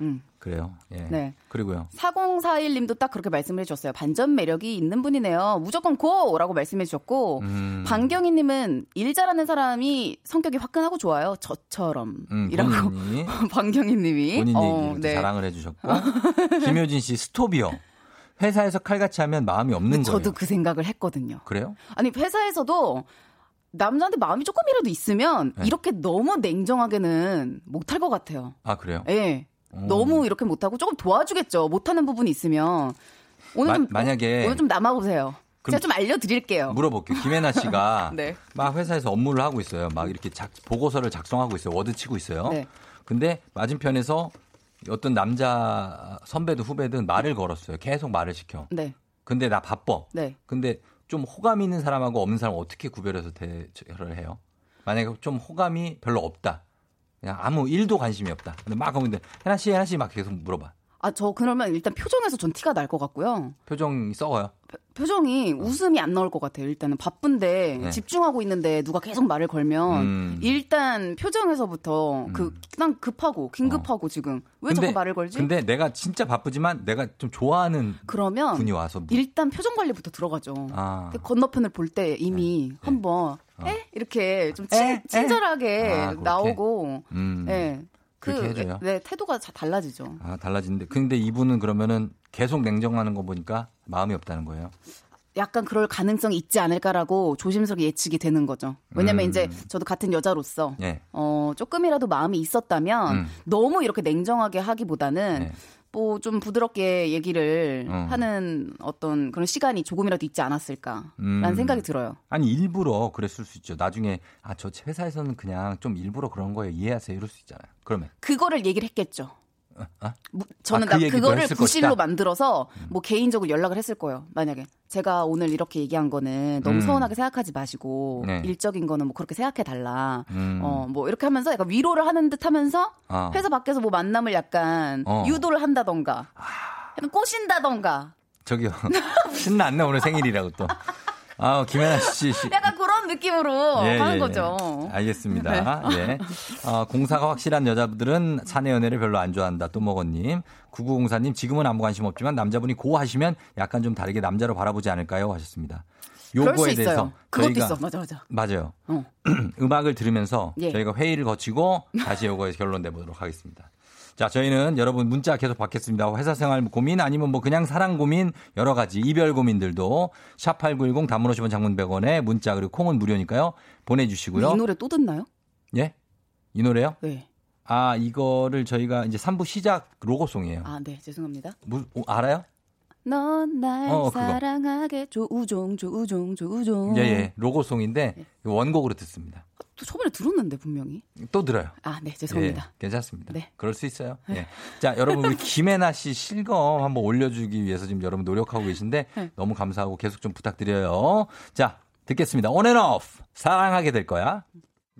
음. 그래요. 예. 네. 그리고요. 4041님도 딱 그렇게 말씀을 해주셨어요. 반전 매력이 있는 분이네요. 무조건 고 라고 말씀해 주셨고 음. 방경희님은 일 잘하는 사람이 성격이 화끈하고 좋아요. 저처럼 음, 이라고 본인이 방경희님이 본인 어, 네. 자랑을 해주셨고 김효진 씨 스톱이요. 회사에서 칼같이 하면 마음이 없는 거예요. 저도 그 생각을 했거든요. 그래요? 아니 회사에서도 남자한테 마음이 조금이라도 있으면 네. 이렇게 너무 냉정하게는 못할 것 같아요. 아 그래요? 예. 어. 너무 이렇게 못하고 조금 도와주겠죠. 못하는 부분이 있으면 오늘 마- 좀 만약에 오늘 좀 남아보세요. 제가 좀 알려드릴게요. 물어볼게요. 김혜나 씨가 네. 막 회사에서 업무를 하고 있어요. 막 이렇게 작, 보고서를 작성하고 있어요. 워드 치고 있어요. 네. 근데 맞은편에서 어떤 남자 선배든 후배든 말을 걸었어요. 계속 말을 시켜. 네. 근데 나 바빠. 네. 근데 좀 호감 있는 사람하고 없는 사람 어떻게 구별해서 대처를 해요? 만약에 좀 호감이 별로 없다. 그냥 아무 일도 관심이 없다. 근데 막 있는데 혜나 씨, 혜나 씨 막 계속 물어봐. 아, 저 그러면 일단 표정에서 전 티가 날 것 같고요. 표정이 썩어요. 표정이 웃음이 안 나올 것 같아요. 일단은 바쁜데 네. 집중하고 있는데 누가 계속 말을 걸면 음. 일단 표정에서부터 그 그냥 급하고 긴급하고 지금 왜 자꾸 말을 걸지? 어. 근데 내가 진짜 바쁘지만 내가 좀 좋아하는 그러면 분이 와서 뭐- 일단 표정 관리부터 들어가죠. 아. 근데 건너편을 볼 때 이미 한번 에 이렇게 좀 친? 친절하게 아? 나오고 음. 예. 그 그렇게 해줘요? 네, 태도가 다 달라지죠. 아, 달라지는데. 근데 이분은 그러면은 계속 냉정하는 거 보니까 마음이 없다는 거예요. 약간 그럴 가능성이 있지 않을까라고 조심스럽게 예측이 되는 거죠. 왜냐면 음. 이제 저도 같은 여자로서 예. 어, 조금이라도 마음이 있었다면 음. 너무 이렇게 냉정하게 하기보다는 네. 뭐 좀 부드럽게 얘기를 어. 하는 어떤 그런 시간이 조금이라도 있지 않았을까라는 음. 생각이 들어요. 아니 일부러 그랬을 수 있죠. 나중에 아 저 회사에서는 그냥 좀 일부러 그런 거예요. 이해하세요. 이럴 수 있잖아요. 그러면 그거를 얘기를 했겠죠. 아? 무- 저는 아, 그나 그거를 부실로 것이다? 만들어서 뭐 개인적으로 연락을 했을 거예요. 만약에 제가 오늘 이렇게 얘기한 거는 너무 음. 서운하게 생각하지 마시고 네. 일적인 거는 뭐 그렇게 생각해 달라. 음. 어뭐 이렇게 하면서 약간 위로를 하는 듯 하면서 아. 회사 밖에서 뭐 만남을 약간 어. 유도를 한다던가. 약간 꼬신다던가. 저기요. 신났네, 오늘 생일이라고 또. 아, 김혜나 씨. 씨. 약간 느낌으로 예, 하는 예, 거죠. 예. 알겠습니다. 예. 어, 공사가 확실한 여자분들은 사내 연애를 별로 안 좋아한다. 또 먹었님. 9904님, 지금은 아무 관심 없지만 남자분이 고 하시면 약간 좀 다르게 남자로 바라보지 않을까요? 하셨습니다. 요거에. 대해서 그것도 저희가 있어. 맞아, 맞아. 맞아요. 어. 음악을 들으면서 예. 저희가 회의를 거치고 다시 요거에 결론 내보도록 하겠습니다. 자, 저희는 여러분 문자 계속 받겠습니다. 회사 생활 고민 아니면 뭐 그냥 사랑 고민 여러 가지 이별 고민들도 샵8910 단문 50원 장문 100원에 문자 그리고 콩은 무료니까요. 보내주시고요. 이 노래 또 듣나요? 예? 이 노래요? 네. 아, 이거를 저희가 이제 3부 시작 로고송이에요. 아, 네. 죄송합니다. 무- 어, 알아요? 넌날 어. 사랑하게 조우종 조우종 조우종. 예, 예. 로고송인데 네. 원곡으로 듣습니다. 또 저번에 들었는데 분명히. 또 들어요. 아, 네. 죄송합니다. 예, 괜찮습니다. 네. 그럴 수 있어요. 예. 자, 여러분 우리 김혜나 씨 실검 한번 올려주기 위해서 지금 여러분 노력하고 계신데 네. 너무 감사하고 계속 좀 부탁드려요. 자, 듣겠습니다. On and off 사랑하게 될 거야.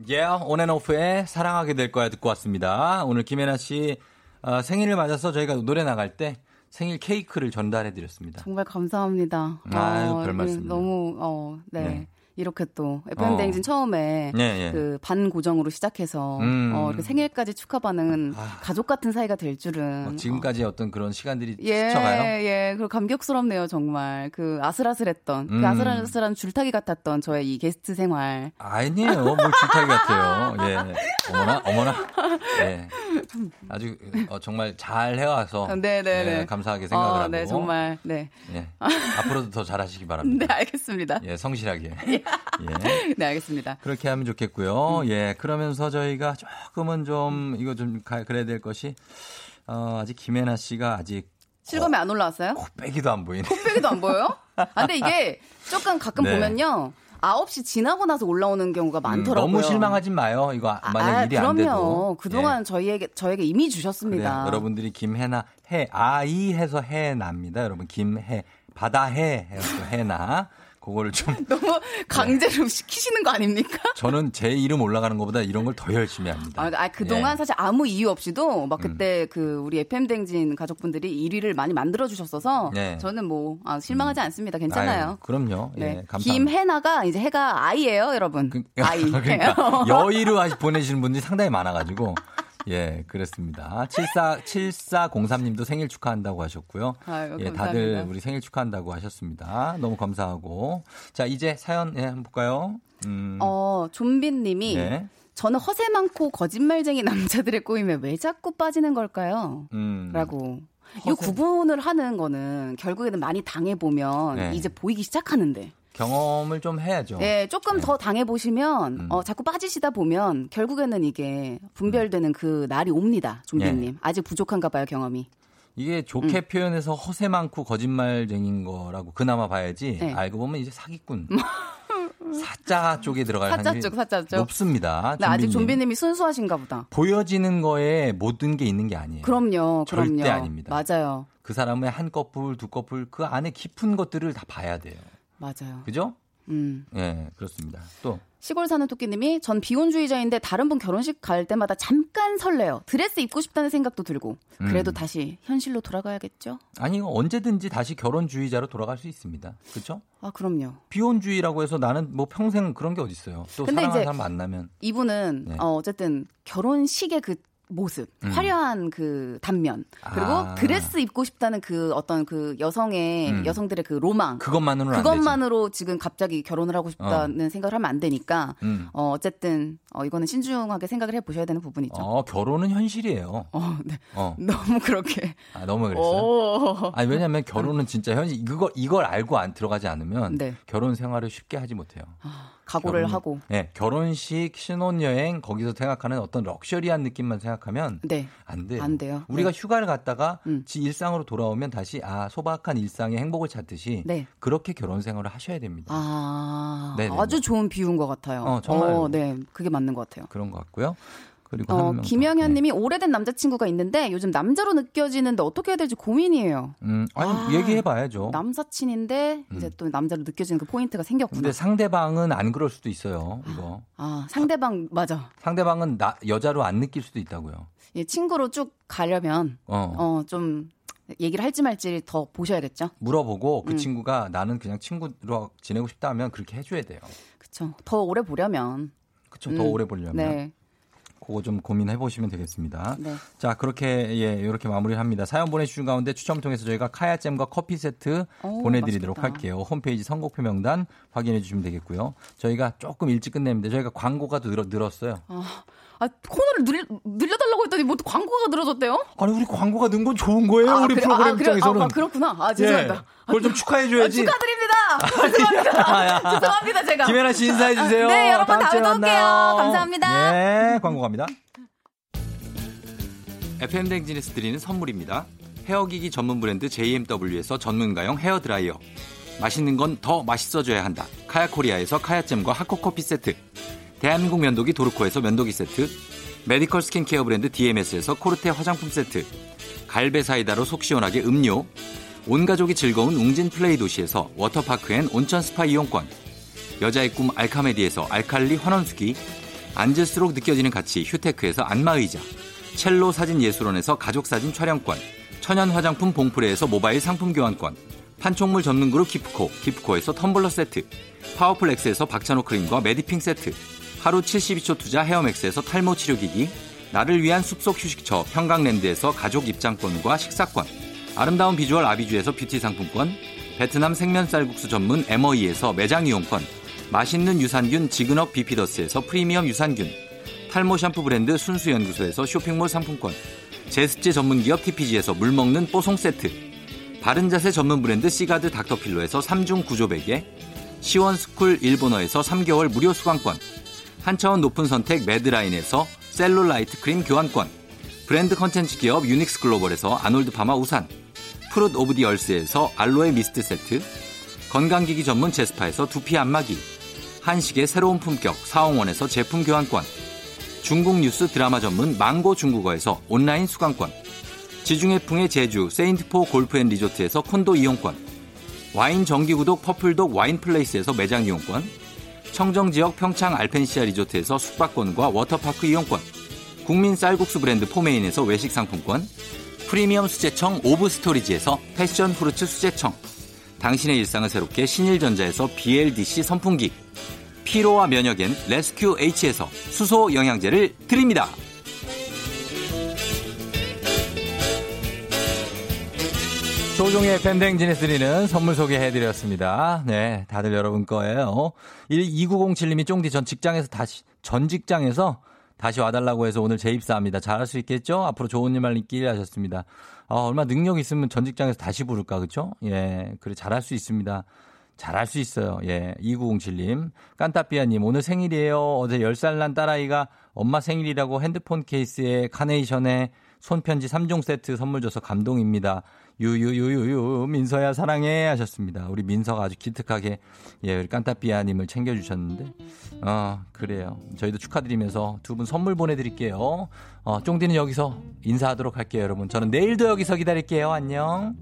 예, yeah, off의 사랑하게 될 거야 듣고 왔습니다. 오늘 김혜나 씨 어, 생일을 맞아서 저희가 노래 나갈 때 생일 케이크를 전달해 드렸습니다. 정말 감사합니다. 아유, 어, 별 말씀을요. 너무 어, 네. 네. 이렇게 또 FM 대행진 처음에 예, 예. 그 반고정으로 시작해서 음. 어, 이렇게 생일까지 축하받는 아. 가족 같은 사이가 될 줄은 뭐 지금까지 어 떤 그런 시간들이 예, 스쳐가요? 예, 그 감격스럽네요, 정말. 그 아슬아슬했던, 음. 그 아슬아슬한 줄타기 같았던 저의 이 게스트 생활. 아니에요. 뭘 줄타기 같아요. 예. 어머나, 어머나. 예. 아주 어, 정말 잘 해와서 네, 네, 예, 네. 감사하게 생각을 어, 하고. 네, 정말, 네. 예. 앞으로도 더 잘하시기 바랍니다. 네, 알겠습니다. 예, 성실하게. 예. 네, 알겠습니다. 그렇게 하면 좋겠고요. 예. 그러면서 저희가 조금은 좀 이거 좀 가- 그래야 될 것이 어, 아직 김혜나 씨가 아직 실검에 안 올라왔어요? 빼기도 안 보이네. 코빼기도 안 보여요? 아, 근데 이게 조금 가끔 네. 보면요. 9시 지나고 나서 올라오는 경우가 많더라고요. 음, 너무 실망하지 마요. 이거 만약 아, 일이 안 그럼요. 돼도. 그동안 예. 저희에게, 저에게 이미 주셨습니다. 그래요. 여러분들이 김해나 해 아이 해서 해납니다. 여러분 김해 바다 해 해서 해나 그거를 좀 너무 강제로 시키시는 거 아닙니까? 저는 제 이름 올라가는 것보다 이런 걸 더 열심히 합니다. 아, 아, 그동안 예. 사실 아무 이유 없이도 음. 막 그때 그 우리 FM 댕진 가족분들이 1위를 많이 만들어 주셨어서 네. 저는 뭐 아, 실망하지 않습니다. 괜찮아요. 아유, 그럼요. 예, 네. 감사합니다. 김해나가 이제 해가 아이예요, 여러분. 아이. 그러니까 여의로 보내시는 분들이 상당히 많아 가지고 예 그렇습니다. 74 7403님도 생일 축하한다고 하셨고요. 아유, 예 감사합니다. 다들 우리 생일 축하한다고 하셨습니다. 너무 감사하고 자 이제 사연 예 한번 볼까요? 음, 어, 좀비님이 네. 저는 허세 많고 거짓말쟁이 남자들의 꼬임에 왜 자꾸 빠지는 걸까요? 음. 라고. 이 구분을 하는 거는 결국에는 많이 당해보면 네. 이제 보이기 시작하는데. 경험을 좀 해야죠. 예, 조금 더 당해 보시면, 음. 어, 자꾸 빠지시다 보면, 결국에는 이게 분별되는 그 날이 옵니다, 좀비님. 예. 아직 부족한가 봐요, 경험이. 이게 좋게 음. 표현해서 허세 많고 거짓말쟁인 거라고 그나마 봐야지 네. 알고 보면 이제 사기꾼 사자 쪽에 들어갈 사자 쪽, 사자 쪽. 높습니다. 네, 아직 좀비님. 좀비님이 순수하신가 보다. 보여지는 거에 모든 게 있는 게 아니에요. 그럼요, 그럼요. 절대 아닙니다. 맞아요, 그 사람의 한 커플, 두 커플 그 안에 깊은 것들을 다 봐야 돼요. 맞아요. 그죠? 음. 예, 그렇습니다. 또 시골 사는 토끼님이 전 비혼주의자인데 다른 분 결혼식 갈 때마다 잠깐 설레요. 드레스 입고 싶다는 생각도 들고. 그래도 음. 다시 현실로 돌아가야겠죠? 아니 언제든지 다시 결혼주의자로 돌아갈 수 있습니다. 그렇죠? 아, 그럼요. 비혼주의라고 해서 나는 뭐 평생 그런 게 어딨어요. 또 근데 사랑하는 이제 사람 만나면 이분은 네. 어, 어쨌든 결혼식의 그 모습, 음. 화려한 그 단면, 그리고 아. 드레스 입고 싶다는 그 어떤 그 여성의 음. 여성들의 그 로망, 되지. 그것만으로 지금 갑자기 결혼을 하고 싶다는 생각을 하면 안 되니까 음. 어, 어쨌든 어, 이거는 신중하게 생각을 해 보셔야 되는 부분이죠. 어, 결혼은 현실이에요. 어, 네. 어. 너무 그렇게. 아, 너무 그랬어요. 오. 아니 왜냐면 결혼은 진짜 현실 이거 이걸 알고 안 들어가지 않으면 네. 결혼 생활을 쉽게 하지 못해요. 각오를 결혼- 하고. 네, 결혼식, 신혼여행 거기서 생각하는 어떤 럭셔리한 느낌만 생각하면 네. 안 돼요. 안 돼요. 우리가 네. 휴가를 갔다가 음. 지 일상으로 돌아오면 다시 아 소박한 일상의 행복을 찾듯이 네. 그렇게 결혼 생활을 하셔야 됩니다. 아, 네네. 아주 좋은 비유인 것 같아요. 어, 정말요. 네, 그게 맞는 것 같아요. 그런 것 같고요. 그리고 어. 김영현 님이 오래된 남자친구가 있는데 요즘 남자로 느껴지는데 어떻게 해야 될지 고민이에요. 음, 아니 아, 얘기해 봐야죠. 남사친인데 이제 또 남자로 느껴지는 그 포인트가 생겼구나. 음. 근데 상대방은 안 그럴 수도 있어요. 이거. 아, 상대방 맞아. 상대방은 나 여자로 안 느낄 수도 있다고요. 예, 친구로 쭉 가려면 어. 어, 좀 얘기를 할지 말지 더 보셔야겠죠. 물어보고 그 음. 친구가 나는 그냥 친구로 지내고 싶다 하면 그렇게 해줘야 돼요. 그쵸. 더 오래 보려면. 그쵸. 더 음. 오래 보려면. 네. 그거 좀 고민해 보시면 되겠습니다. 네. 자, 그렇게 예, 이렇게 마무리를 합니다. 사연 보내주신 가운데 추첨을 통해서 저희가 카야잼과 커피 세트 오, 보내드리도록 맛있겠다. 할게요. 홈페이지 선곡표 명단 확인해 주시면 되겠고요. 저희가 조금 일찍 끝냅니다. 저희가 광고가 더 늘어, 늘었어요. 아, 아, 코너를 늘, 늘려달라고 했더니 뭐 또 광고가 늘어졌대요? 아니 우리 광고가 는 건 좋은 거예요. 아, 우리 그래- 프로그램 아, 그래- 입장에서는. 아, 그렇구나. 아, 죄송합니다. 예, 그걸 좀 축하해줘야지. 아, 축하드립니다. 죄송합니다. 죄송합니다, 제가. 김혜라 씨 인사해 주세요. 네, 여러분 다음에 또 올게요. 감사합니다. 네, 광고 갑니다. FM 댕진에서 드리는 선물입니다. 헤어기기 전문 브랜드 JMW에서 전문가용 헤어 드라이어. 맛있는 건 더 맛있어져야 한다. 카야코리아에서 카야잼과 하코커피 세트. 대한민국 면도기 도르코에서 면도기 세트. medical 스킨케어 브랜드 DMS에서 코르테 화장품 세트. 갈배 사이다로 속 시원하게 음료. 온 가족이 즐거운 웅진 플레이 도시에서 워터파크 and 온천 스파 이용권. 여자의 꿈 알카메디에서 알칼리 환원수기. 앉을수록 느껴지는 가치 휴테크에서 안마의자. 첼로 사진 예술원에서 가족사진 촬영권. 천연 화장품 봉프레에서 모바일 상품 교환권. 판촉물 전문 그룹 기프코, 기프코에서 텀블러 세트. 파워풀 엑스에서 박찬호 크림과 메디핑 세트. 하루 72초 투자 헤어맥스에서 탈모 치료기기. 나를 위한 숲속 휴식처 평강랜드에서 가족 입장권과 식사권. 아름다운 비주얼 아비주에서 뷰티 상품권. 베트남 생면 쌀국수 전문 에머이에서 매장 이용권. 맛있는 유산균 지그넉 비피더스에서 프리미엄 유산균. 탈모 샴푸 브랜드 순수연구소에서 쇼핑몰 상품권. 제습제 전문기업 TPG에서 물먹는 뽀송 세트. 바른자세 전문 브랜드 시가드 닥터필로에서 3중 구조 베개. 시원스쿨 일본어에서 3개월 무료 수강권. 한 차원 높은 선택 매드라인에서 셀룰라이트 크림 교환권. 브랜드 컨텐츠 기업 유닉스 글로벌에서 아놀드 파마 우산. Fruit of the Earth에서 알로에 미스트 세트. 건강기기 전문 제스파에서 두피 안마기. 한식의 새로운 품격 사홍원에서 제품 교환권. 중국 뉴스 드라마 전문 망고 중국어에서 온라인 수강권. 지중해풍의 제주 세인트포 골프앤리조트에서 콘도 이용권. 와인 정기구독 퍼플독 와인플레이스에서 매장 이용권. 청정지역 평창 알펜시아 리조트에서 숙박권과 워터파크 이용권. 국민 쌀국수 브랜드 포메인에서 외식 상품권. 프리미엄 수제청 오브 스토리지에서 passion fruits 수제청. 당신의 일상을 새롭게 신일전자에서 BLDC 선풍기. 피로와 면역엔 레스큐 H에서 수소 영양제를 드립니다. 조종의 팬댕진에서 드리는 선물 소개해드렸습니다. 네, 다들 여러분 거예요. 2907님이 쫑디 전 직장에서 다시, 전 직장에서 다시 와달라고 해서 오늘 재입사합니다. 잘할 수 있겠죠? 앞으로 좋은 일만 있길 하셨습니다. 아, 얼마 능 있으면 전 직장에서 다시 부를까, 그쵸? 예, 그래, 잘할 수 있습니다. 잘할 수 있어요. 예. 2907님. 깐따삐아님, 오늘 생일이에요. 어제 10살 난 딸아이가 엄마 생일이라고 핸드폰 케이스에 카네이션에 손편지 3종 세트 선물 줘서 감동입니다. 유유유유유, 민서야 사랑해 하셨습니다. 우리 민서가 아주 기특하게, 예, 우리 깐따삐아님을 챙겨주셨는데, 어, 그래요. 저희도 축하드리면서 두 분 선물 보내드릴게요. 어, 쫑디는 여기서 인사하도록 할게요, 여러분. 저는 내일도 여기서 기다릴게요. 안녕.